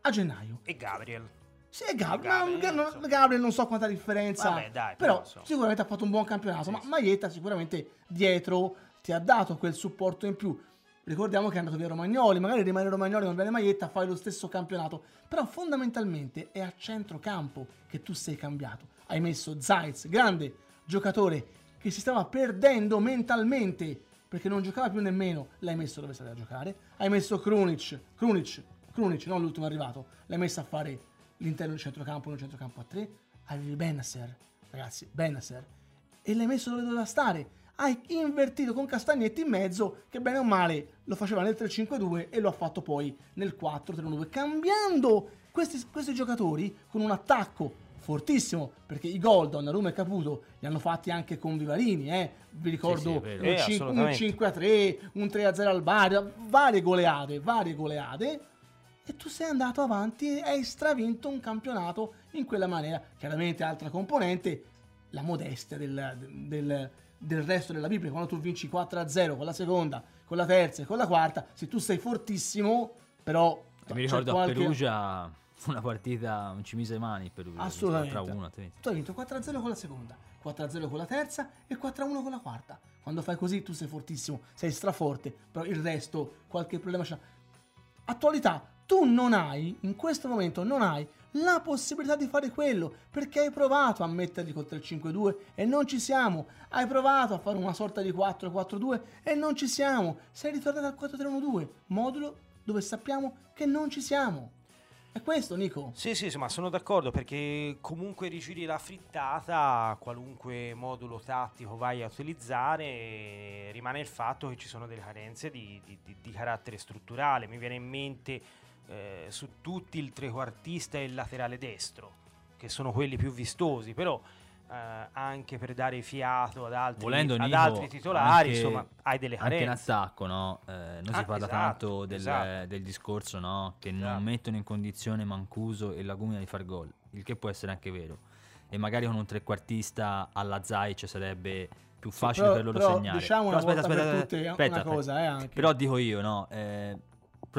a gennaio. E Gabriel. Sì, è Gab- Gabriel, insomma. Ga- Gabriel non so quanta differenza. Vabbè, dai, però insomma. sicuramente ha fatto un buon campionato. ma Maietta sicuramente dietro ti ha dato quel supporto in più. Ricordiamo che è andato via Romagnoli, magari rimane Romagnoli, non viene Maietta, fai lo stesso campionato. Però fondamentalmente è a centrocampo che tu sei cambiato. Hai messo Zaiz, grande giocatore che si stava perdendo mentalmente perché non giocava più nemmeno. L'hai messo dove stava a giocare. Hai messo Krunic, Krunic, Krunic, non l'ultimo arrivato. L'hai messo a fare l'interno del centrocampo, nel centrocampo a tre. Avevi Benasser, ragazzi, Benasser. E l'hai messo dove doveva stare. Hai invertito con Castagnetti in mezzo, che bene o male lo faceva nel 3-5-2 e lo ha fatto poi nel 4-3-1-2, cambiando questi, questi giocatori con un attacco fortissimo, perché i gol Donnarumma e Caputo li hanno fatti anche con Vivarini, eh. vi ricordo sì, vero. un, Eh, cin- un assolutamente. 5-3, un 3-0 al Bari, varie goleade, varie goleade e tu sei andato avanti e hai stravinto un campionato in quella maniera. Chiaramente altra componente, la modestia del, del- del resto della Bibbia. Quando tu vinci 4-0 con la seconda, con la terza e con la quarta, se tu sei fortissimo, però... Mi c'è ricordo qualche- a Perugia una partita, non ci mise mani Perugia. Assolutamente. 4-1, altrimenti. Tu hai vinto 4-0 con la seconda, 4-0 con la terza e 4-1 con la quarta. Quando fai così tu sei fortissimo, sei straforte, però il resto qualche problema c'ha. Attualità, tu non hai, in questo momento non hai la possibilità di fare quello, perché hai provato a metterli col 3-5-2 e non ci siamo. Hai provato a fare una sorta di 4-4-2 e non ci siamo. Sei ritornato al 4-3-1-2, modulo dove sappiamo che non ci siamo. È questo, Nico. Sì, sì, sì, ma sono d'accordo perché comunque rigiri la frittata, qualunque modulo tattico vai a utilizzare, rimane il fatto che ci sono delle carenze di, di- di- di carattere strutturale. Mi viene in mente eh, su tutti il trequartista e il laterale destro, che sono quelli più vistosi, però eh, anche per dare fiato ad altri, Volendo, ad Nico, altri titolari, anche- insomma, hai delle Anche in carenze. attacco, no? Eh, non si Ah, parla esatto, tanto del, esatto. del discorso, no? Che Esatto. non mettono in condizione Mancuso e Lagumina di far gol, il che può essere anche vero. E magari con un trequartista alla Zaic sarebbe più facile però- per loro però segnare. diciamo una Però volta per tutte una aspetta, cosa, aspetta. eh, anche. Però dico io, no? eh,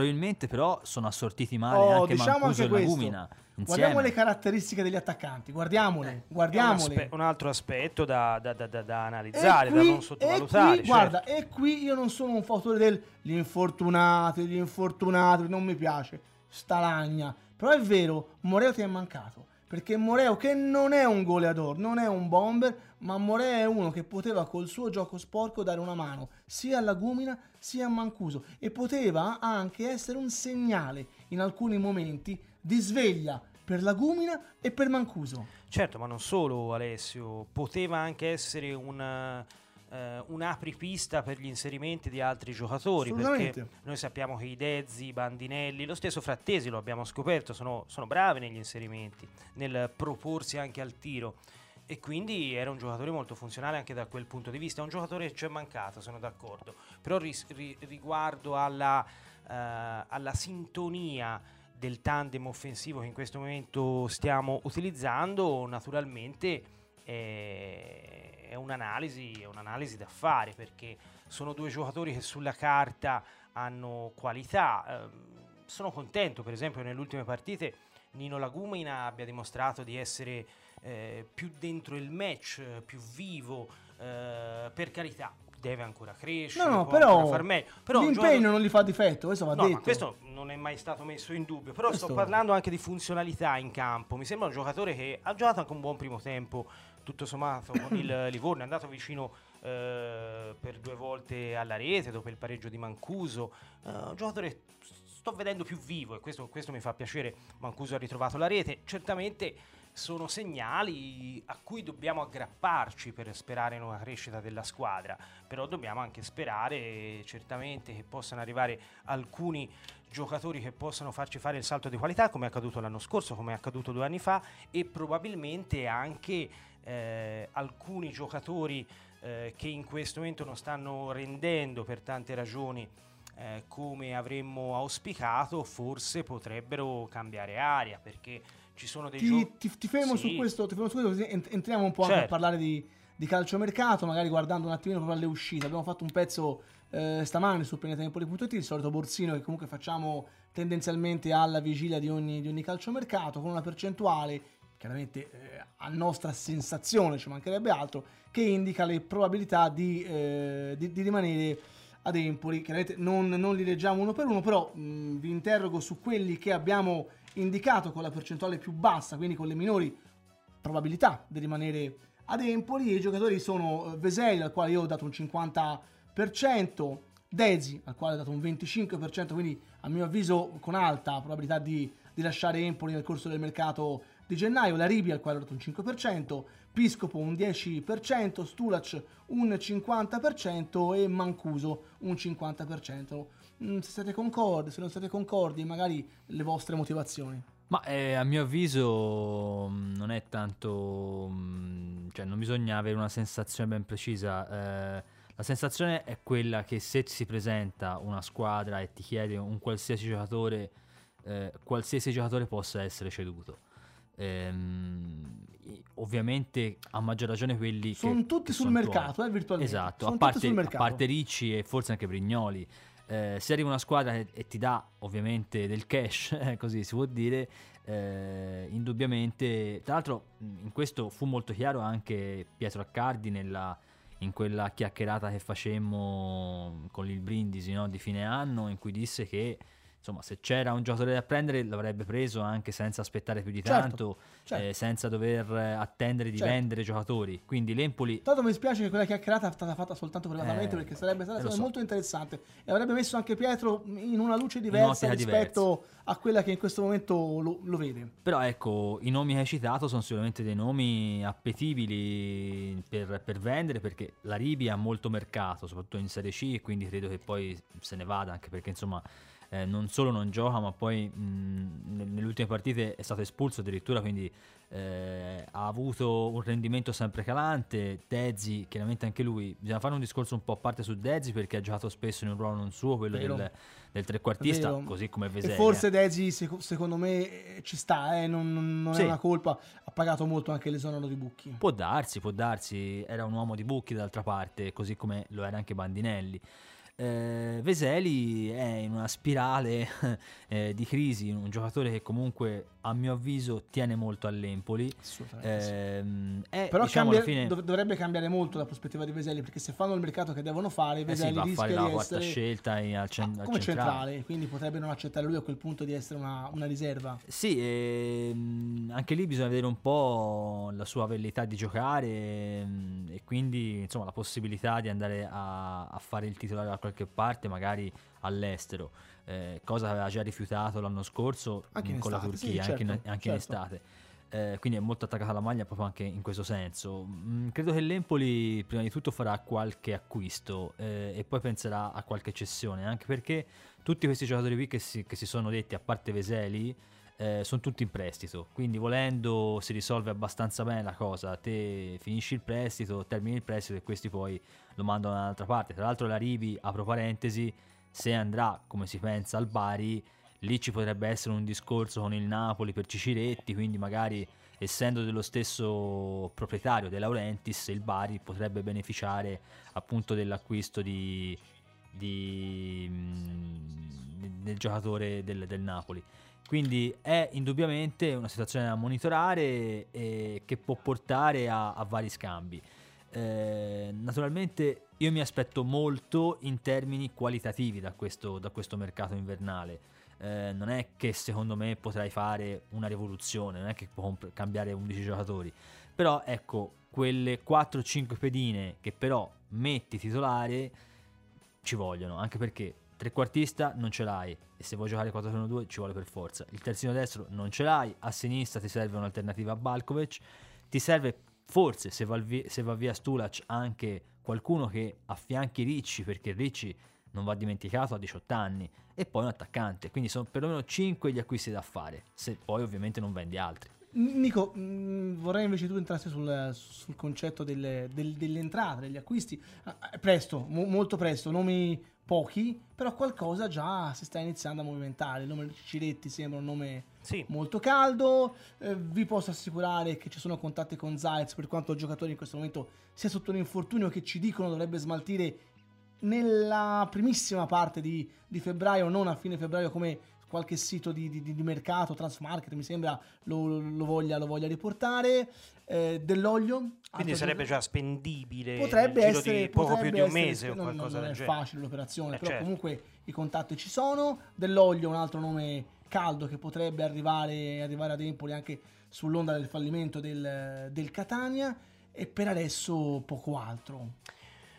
probabilmente però sono assortiti male Oh, anche diciamo Mancuso anche e. Lagumina. Guardiamo le caratteristiche degli attaccanti, guardiamole, un, guardiamole. aspe- un altro aspetto da, da- da- da- da E analizzare, da qui- non e sottovalutare. qui, certo. Guarda, e qui io non sono un fautore del gli infortunati, gli infortunati, non mi piace, stalagna. Però è vero, Moreo ti è mancato. Perché Moreo, che non è un goleador, non è un bomber, ma Moreo è uno che poteva col suo gioco sporco dare una mano sia alla Gumina sia a Mancuso e poteva anche essere un segnale in alcuni momenti di sveglia per la Gumina e per Mancuso. Certo, ma non solo Alessio, poteva anche essere un, eh, un apripista per gli inserimenti di altri giocatori, perché noi sappiamo che i Dezzi, i Bandinelli, lo stesso Frattesi lo abbiamo scoperto, sono, sono bravi negli inserimenti, nel proporsi anche al tiro. E quindi era un giocatore molto funzionale anche da quel punto di vista. È un giocatore che ci è mancato, sono d'accordo. Però ris- ri- riguardo alla, eh, alla sintonia del tandem offensivo che in questo momento stiamo utilizzando, naturalmente è, è un'analisi, è un'analisi da fare perché sono due giocatori che sulla carta hanno qualità. Ehm, sono contento, per esempio, nelle ultime partite Nino Lagumina abbia dimostrato di essere eh, più dentro il match, eh, più vivo, eh, per carità. Deve ancora crescere, No, no, può però, far meglio. Però l'impegno giocatore- non gli fa difetto, questo va No, detto. questo non è mai stato messo in dubbio. Però sto Questo- parlando anche di funzionalità in campo. Mi sembra un giocatore che ha giocato anche un buon primo tempo, tutto sommato, con il <coughs> Livorno. È andato vicino eh, per due volte alla rete dopo il pareggio di Mancuso. Eh, un giocatore sto vedendo più vivo e questo, questo mi fa piacere. Mancuso ha ritrovato la rete. Certamente sono segnali a cui dobbiamo aggrapparci per sperare in una crescita della squadra, però dobbiamo anche sperare certamente che possano arrivare alcuni giocatori che possano farci fare il salto di qualità come è accaduto l'anno scorso, come è accaduto due anni fa e probabilmente anche eh, alcuni giocatori eh, che in questo momento non stanno rendendo per tante ragioni eh, come avremmo auspicato, forse potrebbero cambiare aria perché ci sono dei Ti, giochi. ti, ti fermo Sì. su questo, ti fermo su questo così ent- entriamo un po' anche a Certo. parlare di, di calciomercato, magari guardando un attimino proprio alle uscite. Abbiamo fatto un pezzo eh, stamane su pianetempoli.it, il solito borsino che comunque facciamo tendenzialmente alla vigilia di ogni, di ogni calciomercato, con una percentuale, chiaramente eh, a nostra sensazione, ci mancherebbe altro, che indica le probabilità di, eh, di- di rimanere ad Empoli. Chiaramente non, non li leggiamo uno per uno, però mh, vi interrogo su quelli che abbiamo indicato con la percentuale più bassa, quindi con le minori probabilità di rimanere ad Empoli. I giocatori sono eh, Veseli, al quale io ho dato un 50%, Dezi, al quale ho dato un 25%, quindi a mio avviso con alta probabilità di, di lasciare Empoli nel corso del mercato di gennaio, Laribi al quale ho dato un 5%, Piscopo un 10%, Stulac un 50% e Mancuso un 50%. Mm, se siete concordi, se non siete concordi, magari le vostre motivazioni. Ma eh, a mio avviso mh, non è tanto, mh, cioè non bisogna avere una sensazione ben precisa. eh, la sensazione è quella che se si presenta una squadra e ti chiede un qualsiasi giocatore, eh, qualsiasi giocatore possa essere ceduto. Ehm, ovviamente a maggior ragione quelli che Sono tutti che sul mercato, tuoi. eh, virtualmente. Esatto, Sono a parte, a parte Ricci e forse anche Brignoli. Eh, se arriva una squadra e, e ti dà ovviamente del cash, <laughs> eh, così si può dire, eh, indubbiamente, tra l'altro in questo fu molto chiaro anche Pietro Accardi nella, in quella chiacchierata che facemmo con il Brindisi no, di fine anno in cui disse che insomma se c'era un giocatore da prendere l'avrebbe preso anche senza aspettare più di Certo, tanto, certo. eh, senza dover attendere di Certo. vendere giocatori. Quindi l'Empoli Tanto mi spiace che quella chiacchierata è stata fatta soltanto privatamente Eh, perché sarebbe stata so. molto interessante e avrebbe messo anche Pietro in una luce diversa rispetto a quella che in questo momento lo, lo vede. Però ecco, i nomi che hai citato sono sicuramente dei nomi appetibili per, per vendere perché la Ribi ha molto mercato, soprattutto in Serie C, e quindi credo che poi se ne vada anche perché insomma eh, non solo non gioca ma poi mh, ne- nelle ultime partite è stato espulso addirittura, quindi eh, ha avuto un rendimento sempre calante. Dezzi, chiaramente anche lui, bisogna fare un discorso un po' a parte su Dezzi perché ha giocato spesso in un ruolo non suo, quello del, del trequartista, Vero. così come E Veseli. forse Desi seco- secondo me eh, ci sta, eh, non, non- non Sì. è una colpa, ha pagato molto anche l'esonero di Bucchi. Può darsi, può darsi, era un uomo di bucchi d'altra parte, così come lo era anche Bandinelli. Eh, Veseli è in una spirale <laughs> eh, di crisi, un giocatore che comunque a mio avviso tiene molto all'Empoli. Ehm, è, Però diciamo, cambia- alla fine dov- dovrebbe cambiare molto la prospettiva di Veseli perché se fanno il mercato che devono fare, eh sì, Veseli va a rischia fare la di quarta essere scelta in- al, cen- ah, come centrale. centrale, quindi potrebbe non accettare lui a quel punto di essere una, una riserva. Sì, ehm, anche lì bisogna vedere un po' la sua velleità di giocare ehm, e quindi insomma la possibilità di andare a, a fare il titolare da qualche parte, magari all'estero, eh, cosa aveva già rifiutato l'anno scorso Anche in con la estate, sì, Turchia, anche, in, certo, anche in certo. estate. Eh, quindi è molto attaccata alla maglia proprio anche in questo senso. Mm, credo che l'Empoli prima di tutto farà qualche acquisto eh, e poi penserà a qualche cessione, anche perché tutti questi giocatori qui che si, che si sono detti, a parte Veseli, eh, sono tutti in prestito. Quindi volendo si risolve abbastanza bene la cosa. Te finisci il prestito, termini il prestito e questi poi lo mandano da un'altra parte. Tra l'altro la Rivi, apro parentesi, se andrà come si pensa al Bari, lì ci potrebbe essere un discorso con il Napoli per Ciciretti, quindi magari essendo dello stesso proprietario De Laurentiis, il Bari potrebbe beneficiare appunto dell'acquisto di, di, mm, del giocatore del, del Napoli. Quindi è indubbiamente una situazione da monitorare e che può portare a, a vari scambi. Eh, naturalmente io mi aspetto molto in termini qualitativi da questo, da questo mercato invernale. Eh, non è che secondo me potrai fare una rivoluzione, non è che può cambiare 11 giocatori, però ecco, quelle 4-5 pedine che però metti titolare ci vogliono, anche perché trequartista non ce l'hai. E se vuoi giocare 4-1-2 ci vuole per forza. Il terzino destro non ce l'hai, a sinistra ti serve un'alternativa a Balkovic, ti serve forse se va, vi- se va via Stulac anche qualcuno che affianchi Ricci perché Ricci non va dimenticato a 18 anni e poi un attaccante, quindi sono perlomeno 5 gli acquisti da fare, se poi ovviamente non vendi altri. Nico, mh, vorrei invece tu entrassi sul, sul concetto delle, del- delle entrate, degli acquisti. Ah, eh, presto, mo- molto presto, nomi pochi, però qualcosa già si sta iniziando a movimentare. Il nome Ciretti sembra un nome Sì, molto caldo. eh, vi posso assicurare che ci sono contatti con Zayz per quanto il giocatore in questo momento sia sotto un infortunio che ci dicono dovrebbe smaltire nella primissima parte di, di febbraio, non a fine febbraio come qualche sito di, di- di mercato, Transmarket mi sembra lo, lo voglia, lo voglia riportare. Eh, dell'olio. quindi sarebbe già spendibile potrebbe essere poco più potrebbe di un essere- mese o non- qualcosa non del è genere. facile l'operazione Eh, però certo. comunque i contatti ci sono dell'olio un altro nome caldo che potrebbe arrivare, arrivare ad Empoli anche sull'onda del fallimento del, del Catania e per adesso poco altro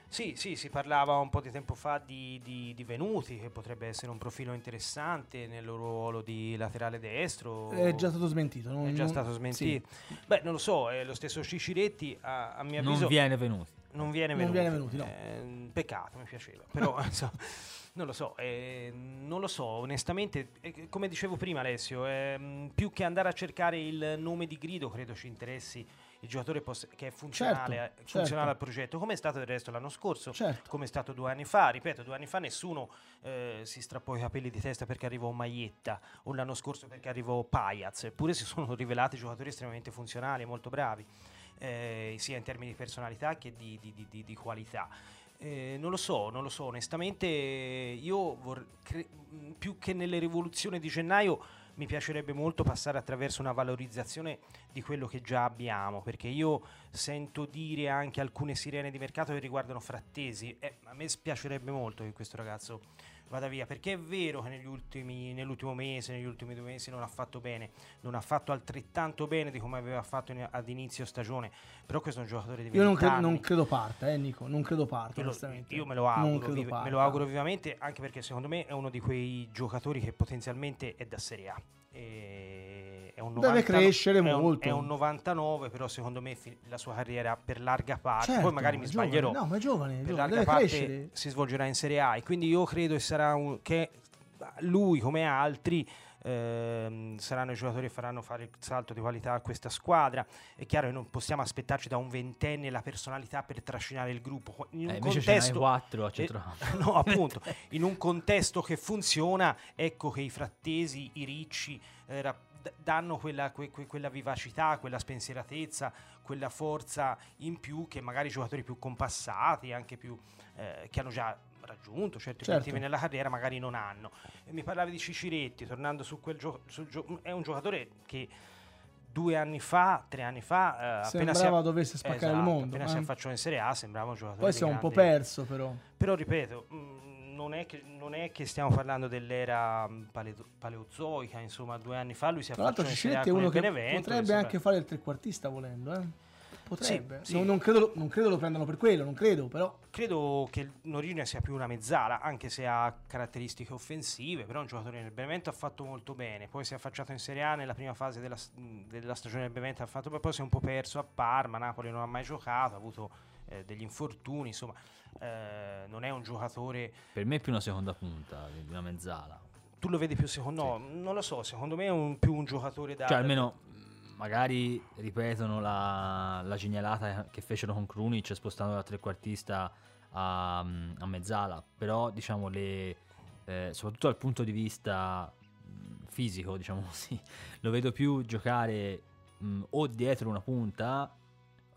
Sì, sì, si parlava un po' di tempo fa di, di- di Venuti, che potrebbe essere un profilo interessante nel ruolo di laterale destro. è già stato smentito non- È già non- stato smentito. Beh, non lo so, è lo stesso Ciciretti, a, a mio Non avviso, viene venuto. non viene Non venuto. viene venuti, no. Eh, peccato, mi piaceva. Però, <laughs> insomma, non lo so, eh, non lo so, onestamente, eh, come dicevo prima Alessio, ehm, più che andare a cercare il nome di grido, credo ci interessi il giocatore poss- che è funzionale, Certo, eh, funzionale certo. al progetto, come è stato del resto l'anno scorso, certo come è stato due anni fa. Ripeto, due anni fa nessuno eh, si strappò i capelli di testa perché arrivò Maietta, o l'anno scorso perché arrivò Paiaz, eppure si sono rivelati giocatori estremamente funzionali, molto bravi, eh, sia in termini di personalità che di- di- di- di qualità. Eh, non lo so, non lo so, onestamente io vor- cre- mh, più che nelle rivoluzioni di gennaio mi piacerebbe molto passare attraverso una valorizzazione di quello che già abbiamo, perché io sento dire anche alcune sirene di mercato che riguardano Frattesi, e a me spiacerebbe molto che questo ragazzo vada via, perché è vero che negli ultimi, nell'ultimo mese, negli ultimi due mesi non ha fatto bene, non ha fatto altrettanto bene di come aveva fatto in- ad inizio stagione, però questo è un giocatore di 20 io non, cre- non credo parta eh Nico non credo parta Io io me lo auguro, vive- me lo auguro vivamente, anche perché secondo me è uno di quei giocatori che potenzialmente è da Serie A. E è un Deve 90 crescere è un- molto. È un 99, però secondo me la sua carriera per larga parte, Certo, poi magari mi è giovane. sbaglierò, no ma è giovane, per giovane, larga deve parte crescere si svolgerà in Serie A e quindi io credo che sarà un, che lui come altri ehm, saranno i giocatori che faranno fare il salto di qualità a questa squadra. È chiaro che non possiamo aspettarci da un ventenne la personalità per trascinare il gruppo. In un Eh, invece ce n'hai contesto, quattro a eh, centrocampo. <laughs> no, appunto, <laughs> in un contesto che funziona, ecco che i frattesi, i ricci eh, rap- danno quella, que- que- quella vivacità, quella spensieratezza, quella forza in più che magari i giocatori più compassati, anche più eh, che hanno già raggiunto certi Certo. obiettivi nella carriera, magari non hanno. E mi parlavi di Ciciretti, tornando su quel gioco, è un giocatore che due anni fa, tre anni fa, eh, appena si sembrava dovesse spaccare il Esatto, mondo appena eh. si affacciò in Serie A sembrava un giocatore poi si è un po' grande- perso però però ripeto, mh, non è, che, non è che stiamo parlando dell'era mh, paleo- paleozoica, insomma, due anni fa lui si Tra l'altro è uno il che Benevento. potrebbe mi sembra- anche fare il trequartista volendo, eh. Potrebbe. Sì, Non, sì. non credo, non credo lo prendano per quello, non credo, però. Credo che il Norino sia più una mezzala, anche se ha caratteristiche offensive, però è un giocatore nel Benevento ha fatto molto bene, poi si è affacciato in Serie A nella prima fase della, della stagione del Benevento, ha fatto poi si è un po' perso a Parma, Napoli non ha mai giocato, ha avuto eh, degli infortuni, insomma, eh, non è un giocatore Per me è più una seconda punta, quindi una mezzala. tu lo vedi più secondo no, non lo so, secondo me è un, più un giocatore da Cioè, almeno mh, magari ripetono la, la genialata che fecero con Krunic spostando da trequartista a, mm, a mezzala. Però, diciamo, le, eh, soprattutto dal punto di vista mh, fisico, diciamo <laughs> così, lo vedo più giocare mh, o dietro una punta.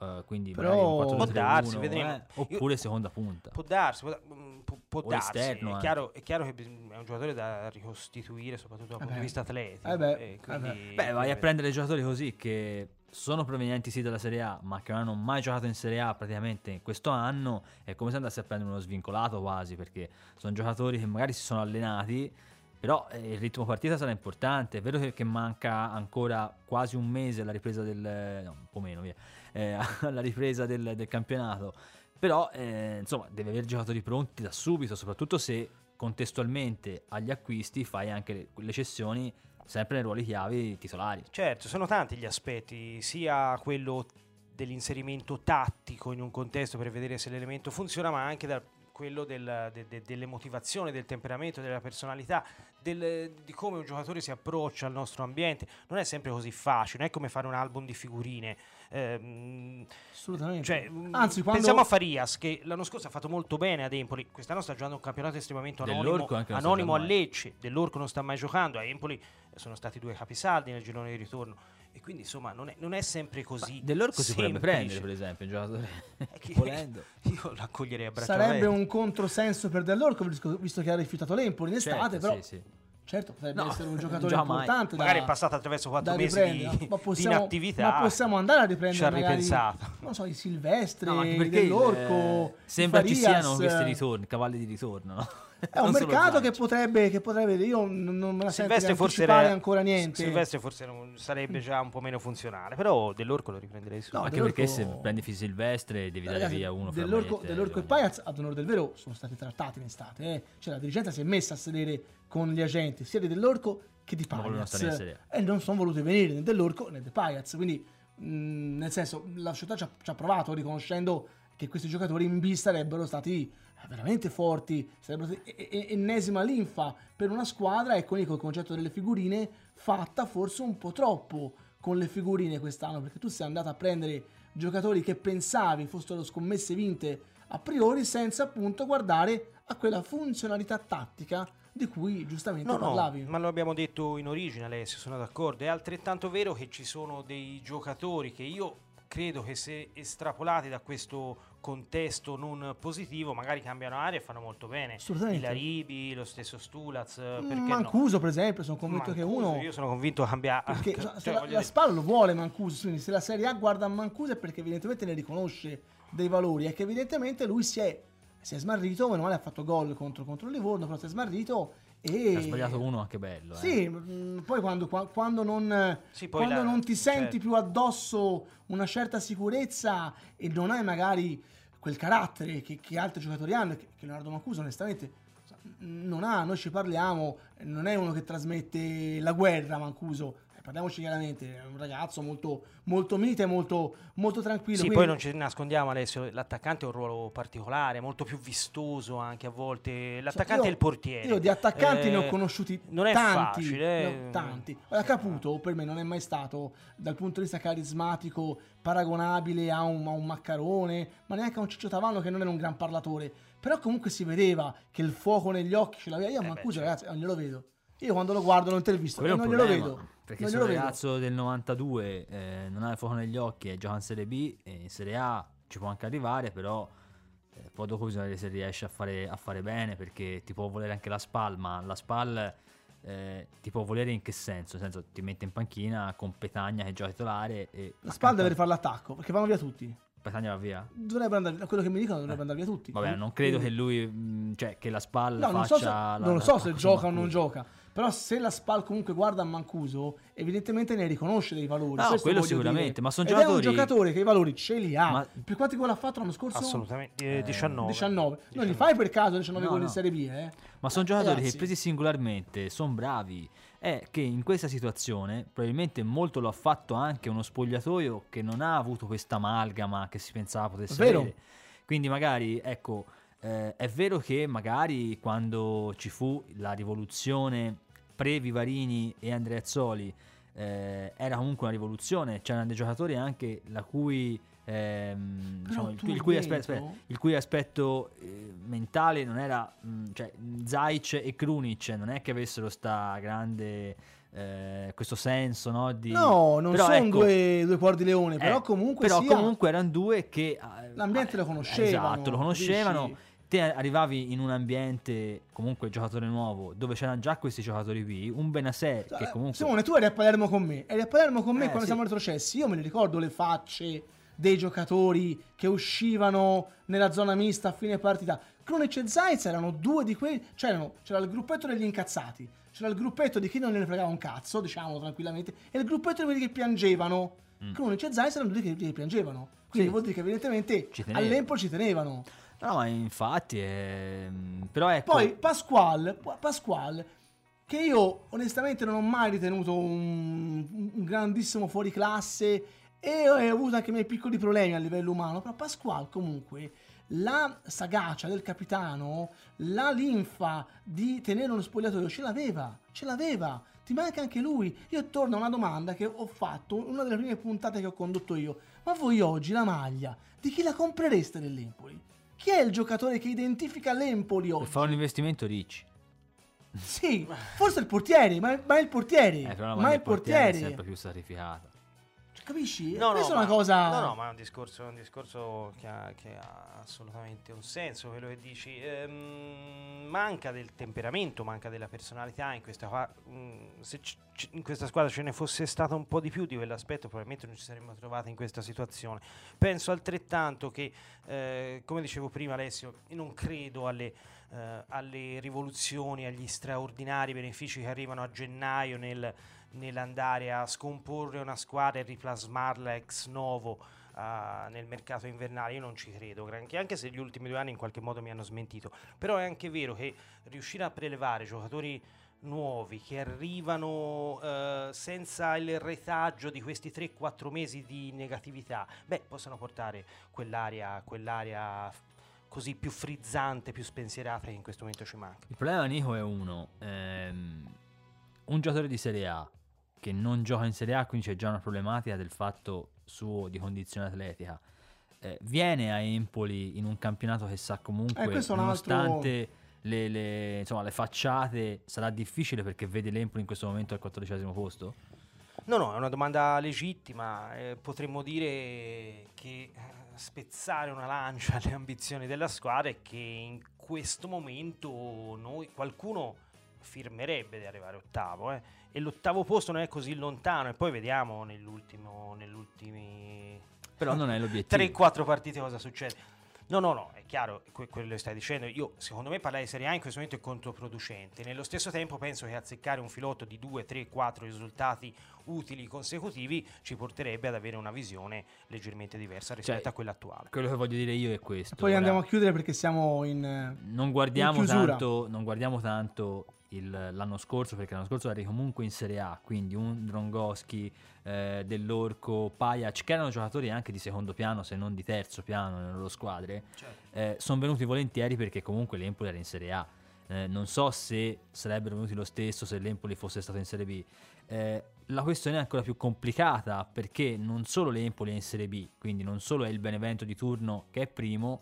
Eh, quindi Però- magari un Può 4-2-3-1, darsi, vedremo. eh, oppure seconda punta. Può darsi, può, mm, può- darsi. esterno È chiaro, è chiaro che è un giocatore da ricostituire, soprattutto dal Eh punto di vista atletico. Eh beh, eh quindi- Beh, vai a prendere giocatori così che sono provenienti sì dalla Serie A, ma che non hanno mai giocato in Serie A praticamente in questo anno. È come se andassi a prendere uno svincolato quasi, perché sono giocatori che magari si sono allenati, però eh, il ritmo partita sarà importante. È vero che, che manca ancora quasi un mese alla ripresa del... no, un po' meno, via, eh, <laughs> alla ripresa del, del campionato. Però, eh, insomma, deve avere giocatori pronti da subito, soprattutto se contestualmente agli acquisti fai anche le, le cessioni sempre nei ruoli chiavi titolari. Certo, sono tanti gli aspetti, sia quello dell'inserimento tattico in un contesto per vedere se l'elemento funziona, ma anche dal quello del- de- de- delle motivazioni, del temperamento, della personalità, del- di come un giocatore si approccia al nostro ambiente. Non è sempre così facile, non è come fare un album di figurine. Ehm, Assolutamente. cioè, mm, Anzi, quando... Pensiamo a Farias che l'anno scorso ha fatto molto bene ad Empoli, quest'anno sta giocando un campionato estremamente anonimo, anonimo a. Lecce, dell'Orco non sta mai giocando, a Empoli sono stati due capisaldi nel girone di ritorno e quindi insomma non è, non è sempre così. Dell'orco si potrebbe semplice. prendere, per esempio, un giocatore <laughs> chi- <laughs> volendo. Io l'accoglierei a braccia Sarebbe un controsenso per Dell'Orco, visto visto che ha rifiutato l'Empoli in estate, Certo, però sì, sì. certo potrebbe No, essere un giocatore gioca mai. importante. Magari da- è passato attraverso quattro mesi di, ma di possiamo, inattività. ma possiamo andare a riprendere Ci ha magari, ripensato. non so, i Silvestri, No, anche perché dell'Orco, eh, sembra ci Farias, siano questi ritorni, cavalli di ritorno. No? È un mercato che potrebbe, che potrebbe io non, non me la sento di Silvestre forse anticipare era- ancora niente. Silvestre forse non- sarebbe già un po' meno funzionale, però dell'Orco lo riprenderei No, subito. anche Dell'Orco- perché se prendi Silvestre devi dare via uno fra dell'Orco, e dell'Orco e. Paiaz ad onore del vero sono stati trattati in estate eh. cioè la dirigenza si è messa a sedere con gli agenti sia di dell'Orco che di Paiaz e non sono voluti venire né dell'Orco né di Paiaz quindi mh, nel senso la società ci ha, ci ha provato riconoscendo che questi giocatori in B sarebbero stati veramente forti sarebbero ennesima linfa per una squadra e con il concetto delle figurine fatta forse un po' troppo con le figurine quest'anno perché tu sei andato a prendere giocatori che pensavi fossero scommesse vinte a priori senza appunto guardare a quella funzionalità tattica di cui giustamente No, no, parlavi. ma lo abbiamo detto in origine, Alessio, sono d'accordo. È altrettanto vero che ci sono dei giocatori che io credo che se estrapolati da questo contesto non positivo, magari cambiano aria e fanno molto bene. Assolutamente. Il Laribi, lo stesso Stulaz, Mm, perché Mancuso, per esempio, sono convinto che Mancuso, uno Io sono convinto cambia... perché cioè, la, la dire, Spal lo vuole Mancuso, quindi se la Serie A guarda Mancuso è perché evidentemente ne riconosce dei valori e che evidentemente lui si è, si è smarrito, meno male ha fatto gol contro, contro il Livorno, però si è smarrito e... Ha sbagliato uno anche bello. eh. Sì, mm, poi quando, qua- quando non, Sì, poi quando la- non ti senti certo. più addosso una certa sicurezza e non hai magari quel carattere che, che altri giocatori hanno, che, che Leonardo Mancuso onestamente non ha, noi ci parliamo, non è uno che trasmette la guerra Mancuso, eh, parliamoci chiaramente, è un ragazzo molto, molto mite, molto, molto tranquillo. Sì, quindi- poi non ci nascondiamo Alessio, l'attaccante ha un ruolo particolare, molto più vistoso anche a volte. L'attaccante Io- è il portiere. Io di attaccanti ne ho Eh, conosciuti non è tanti. facile, ho eh. tanti. Ora, Caputo per me non è mai stato, dal punto di vista carismatico, paragonabile a un, a un Maccarone, ma neanche a un Ciccio Tavanno che non era un gran parlatore. Però comunque si vedeva che il fuoco negli occhi ce l'aveva. Io Eh beh, Mancuso, certo. ragazzi, non glielo vedo. Io quando lo guardo è non glielo vedo. Perché non se un vedo. ragazzo del 92 eh, non ha il fuoco negli occhi e gioca in Serie B, e in Serie A ci può anche arrivare, però eh, poi dopo bisogna vedere se riesce a fare, a fare bene, perché ti può volere anche la SPAL, ma la SPAL eh, ti può volere in che senso? Nel senso ti mette in panchina con Petagna che gioca titolare e La Spal deve rifare l'attacco perché vanno via tutti. Petagna va via? Dovrebbero andare, da quello che mi dicono dovrebbero andare via tutti. Vabbè, non credo che lui, mh, cioè che la SPAL No, non faccia so se, la- non lo so se gioca o non gioca. Però se la Spal comunque guarda a Mancuso, evidentemente ne riconosce dei valori. No, Questo quello sicuramente, dire. ma sono Ed giocatori- è un giocatore che i valori ce li ha. Ma- Per quanti gol ha fatto l'anno scorso? Assolutamente. Eh, 19. 19. Non gli fai per caso 19 No, gol in no. Serie B, eh? Ma sono giocatori Ragazzi. che presi singolarmente sono bravi. È che in questa situazione, probabilmente molto lo ha fatto anche uno spogliatoio che non ha avuto questa amalgama che si pensava potesse Vero. avere. Quindi magari, ecco, eh, è vero che magari quando ci fu la rivoluzione pre-Vivarini e Andreazzoli eh, era comunque una rivoluzione, c'erano dei giocatori anche la cui... ehm, diciamo, il, il cui aspetto, aspetta, il cui aspetto eh, mentale non era mh, cioè Zaic e Krunic non è che avessero sta grande eh, questo senso no, di No, non però sono ecco, due, due cuor di leone, però eh, comunque però sia- comunque erano due che eh, L'ambiente eh, lo conoscevano, esatto lo conoscevano dici? Te arrivavi in un ambiente comunque giocatore nuovo dove c'erano già questi giocatori qui un Benasser che Eh, comunque Simone, tu eri a Palermo con me. Eri a Palermo con me Eh, quando sì. siamo retrocessi. Io me ne ricordo le facce dei giocatori che uscivano nella zona mista a fine partita. Krunic e Zaiz erano due di quelli. C'erano, c'era il gruppetto degli incazzati, c'era il gruppetto di chi non ne fregava un cazzo, diciamo tranquillamente, e il gruppetto di quelli che piangevano. Krunic e Zaiz erano due che, che piangevano. Quindi Mm. Sì. vuol dire che evidentemente all'Empoli ci tenevano. No ma infatti ehm, però ecco Poi Pasquale, Pasquale, che io onestamente non ho mai ritenuto un, un grandissimo fuoriclasse e ho avuto anche i miei piccoli problemi a livello umano, però Pasquale comunque la sagacia del capitano, la linfa di tenere uno spogliatoio ce l'aveva, ce l'aveva. Ti manca anche lui. Io torno a una domanda che ho fatto, una delle prime puntate che ho condotto io. Ma voi oggi la maglia, di chi la comprereste nell'Empoli? Chi è il giocatore che identifica l'Empoli oggi? fare un investimento ricci. Sì, forse il portiere, ma, ma è il portiere. Eh, ma è il portiere portiere. è sempre più sacrificata. Capisci? No, no, Questa è ma- una cosa... No, no, ma è un discorso, è un discorso che, ha, che ha assolutamente un senso, quello che dici. Ehm, manca del temperamento, manca della personalità in questa, qua- mm, se c- c- in questa squadra ce ne fosse stato un po' di più di quell'aspetto, probabilmente non ci saremmo trovati in questa situazione. Penso altrettanto che, eh, come dicevo prima Alessio, io non credo alle, eh, alle rivoluzioni, agli straordinari benefici che arrivano a gennaio nel nell'andare a scomporre una squadra e riplasmarla ex novo ah, nel mercato invernale. Io non ci credo, granché, anche se gli ultimi due anni in qualche modo mi hanno smentito. Però è anche vero che riuscire a prelevare giocatori nuovi che arrivano eh, senza il retaggio di questi 3-4 mesi di negatività, beh, possono portare quell'aria f- così più frizzante, più spensierata che in questo momento ci manca. Il problema Nico è uno. ehm, un giocatore di Serie A che non gioca in Serie A, quindi c'è già una problematica del fatto suo di condizione atletica. eh, viene a Empoli in un campionato che sa comunque, Eh, un altro- nonostante le, le- insomma, le facciate, sarà difficile perché vede l'Empoli in questo momento al quattordicesimo posto. No, no, è una domanda legittima. eh, potremmo dire che eh, spezzare una lancia alle ambizioni della squadra è che in questo momento noi, qualcuno firmerebbe di arrivare ottavo eh, e l'ottavo posto non è così lontano e poi vediamo nell'ultimo, negli ultimi Però non è l'obiettivo. 3-4 partite cosa succede. No, no, no, è chiaro que- quello che stai dicendo. Io, secondo me, parlare di Serie A in questo momento è controproducente. Nello stesso tempo, penso che azzeccare un filotto di 2, 3, 4 risultati utili consecutivi ci porterebbe ad avere una visione leggermente diversa rispetto Cioè, a quella attuale. Quello che voglio dire io è questo. Poi ora. andiamo a chiudere perché siamo in... eh, non guardiamo, in tanto, non guardiamo tanto il- l'anno scorso perché l'anno scorso eri comunque in Serie A quindi un Drongoschi eh, Dell'Orco, Pajac che erano giocatori anche di secondo piano se non di terzo piano nelle loro squadre sono venuti volentieri perché comunque l'Empoli era in Serie A. Eh, non so se sarebbero venuti lo stesso se l'Empoli fosse stato in Serie B. Eh, la questione è ancora più complicata perché non solo l'Empoli è in Serie B quindi non solo è il Benevento di turno che è primo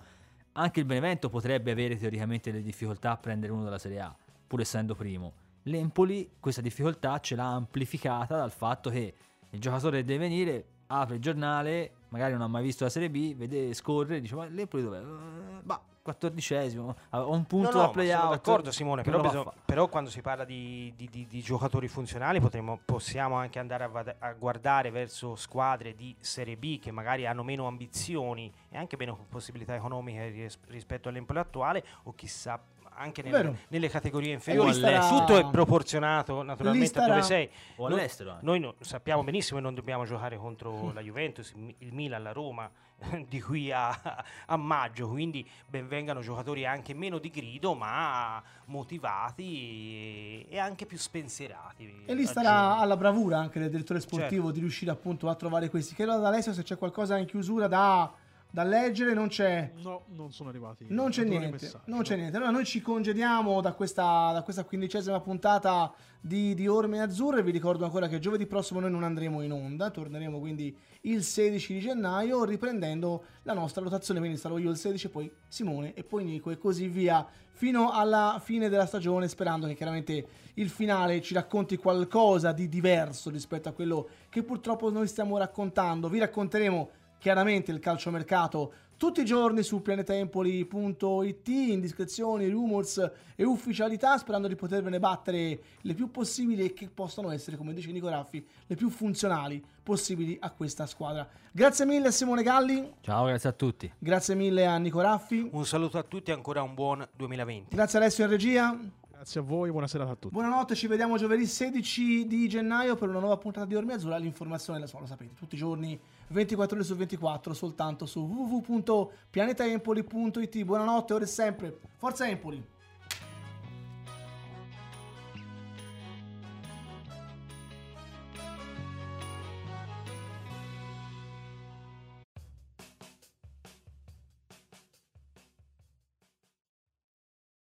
anche il Benevento potrebbe avere teoricamente delle difficoltà a prendere uno dalla Serie A, pur essendo primo. L'Empoli questa difficoltà ce l'ha amplificata dal fatto che il giocatore deve venire, apre il giornale, magari non ha mai visto la Serie B, vede, scorre, dice ma l'Empoli dov'è? Eh, Bah, quattordicesimo, ha un punto No, no, da playout. sono d'accordo Simone, però, bisog- però quando si parla di, di- di- di giocatori funzionali potremmo- possiamo anche andare a, a guardare verso squadre di Serie B che magari hanno meno ambizioni e anche meno possibilità economiche ris- rispetto all'Empoli attuale o chissà anche nelle, Vero. nelle categorie inferiori. starà- Tutto è proporzionato naturalmente starà- a dove sei. O Noi- all'estero anche. Noi no- sappiamo benissimo che non dobbiamo giocare contro la Juventus, il Mi- il Milan, la Roma <laughs> di qui a, a maggio, quindi benvengano giocatori anche meno di grido ma motivati e, e anche più spensierati. E lì starà aggiungo. alla bravura anche del direttore sportivo Certo. di riuscire appunto a trovare questi. Chiedo ad Alessio se c'è qualcosa in chiusura da, da leggere, non c'è. No, non sono arrivati. Non c'è niente, messaggi, non c'è no. niente. Allora noi ci congediamo da questa, da questa quindicesima puntata di, di Orme Azzurre. Vi ricordo ancora che giovedì prossimo noi non andremo in onda, torneremo quindi il 16 di gennaio riprendendo la nostra rotazione. Quindi sarò io il 16, poi Simone e poi Nico e così via fino alla fine della stagione, sperando che chiaramente il finale ci racconti qualcosa di diverso rispetto a quello che purtroppo noi stiamo raccontando. Vi racconteremo chiaramente il calciomercato tutti i giorni su pianetempoli.it, indiscrezioni, rumors e ufficialità, sperando di potervene battere le più possibili e che possano essere, come dice Nico Raffi, le più funzionali possibili a questa squadra. Grazie mille a Simone Galli, Ciao, grazie a tutti. grazie mille a Nico Raffi, Un saluto a tutti e ancora un buon 2020. grazie Alessio in regia. Grazie a voi, buona serata a tutti. Buonanotte, ci vediamo giovedì 16 di gennaio per una nuova puntata di Ormi Azzurra. L'informazione la so, lo sapete, tutti i giorni 24 ore su 24 soltanto su www.pianetaempoli.it. Buonanotte, ora e sempre. Forza Empoli!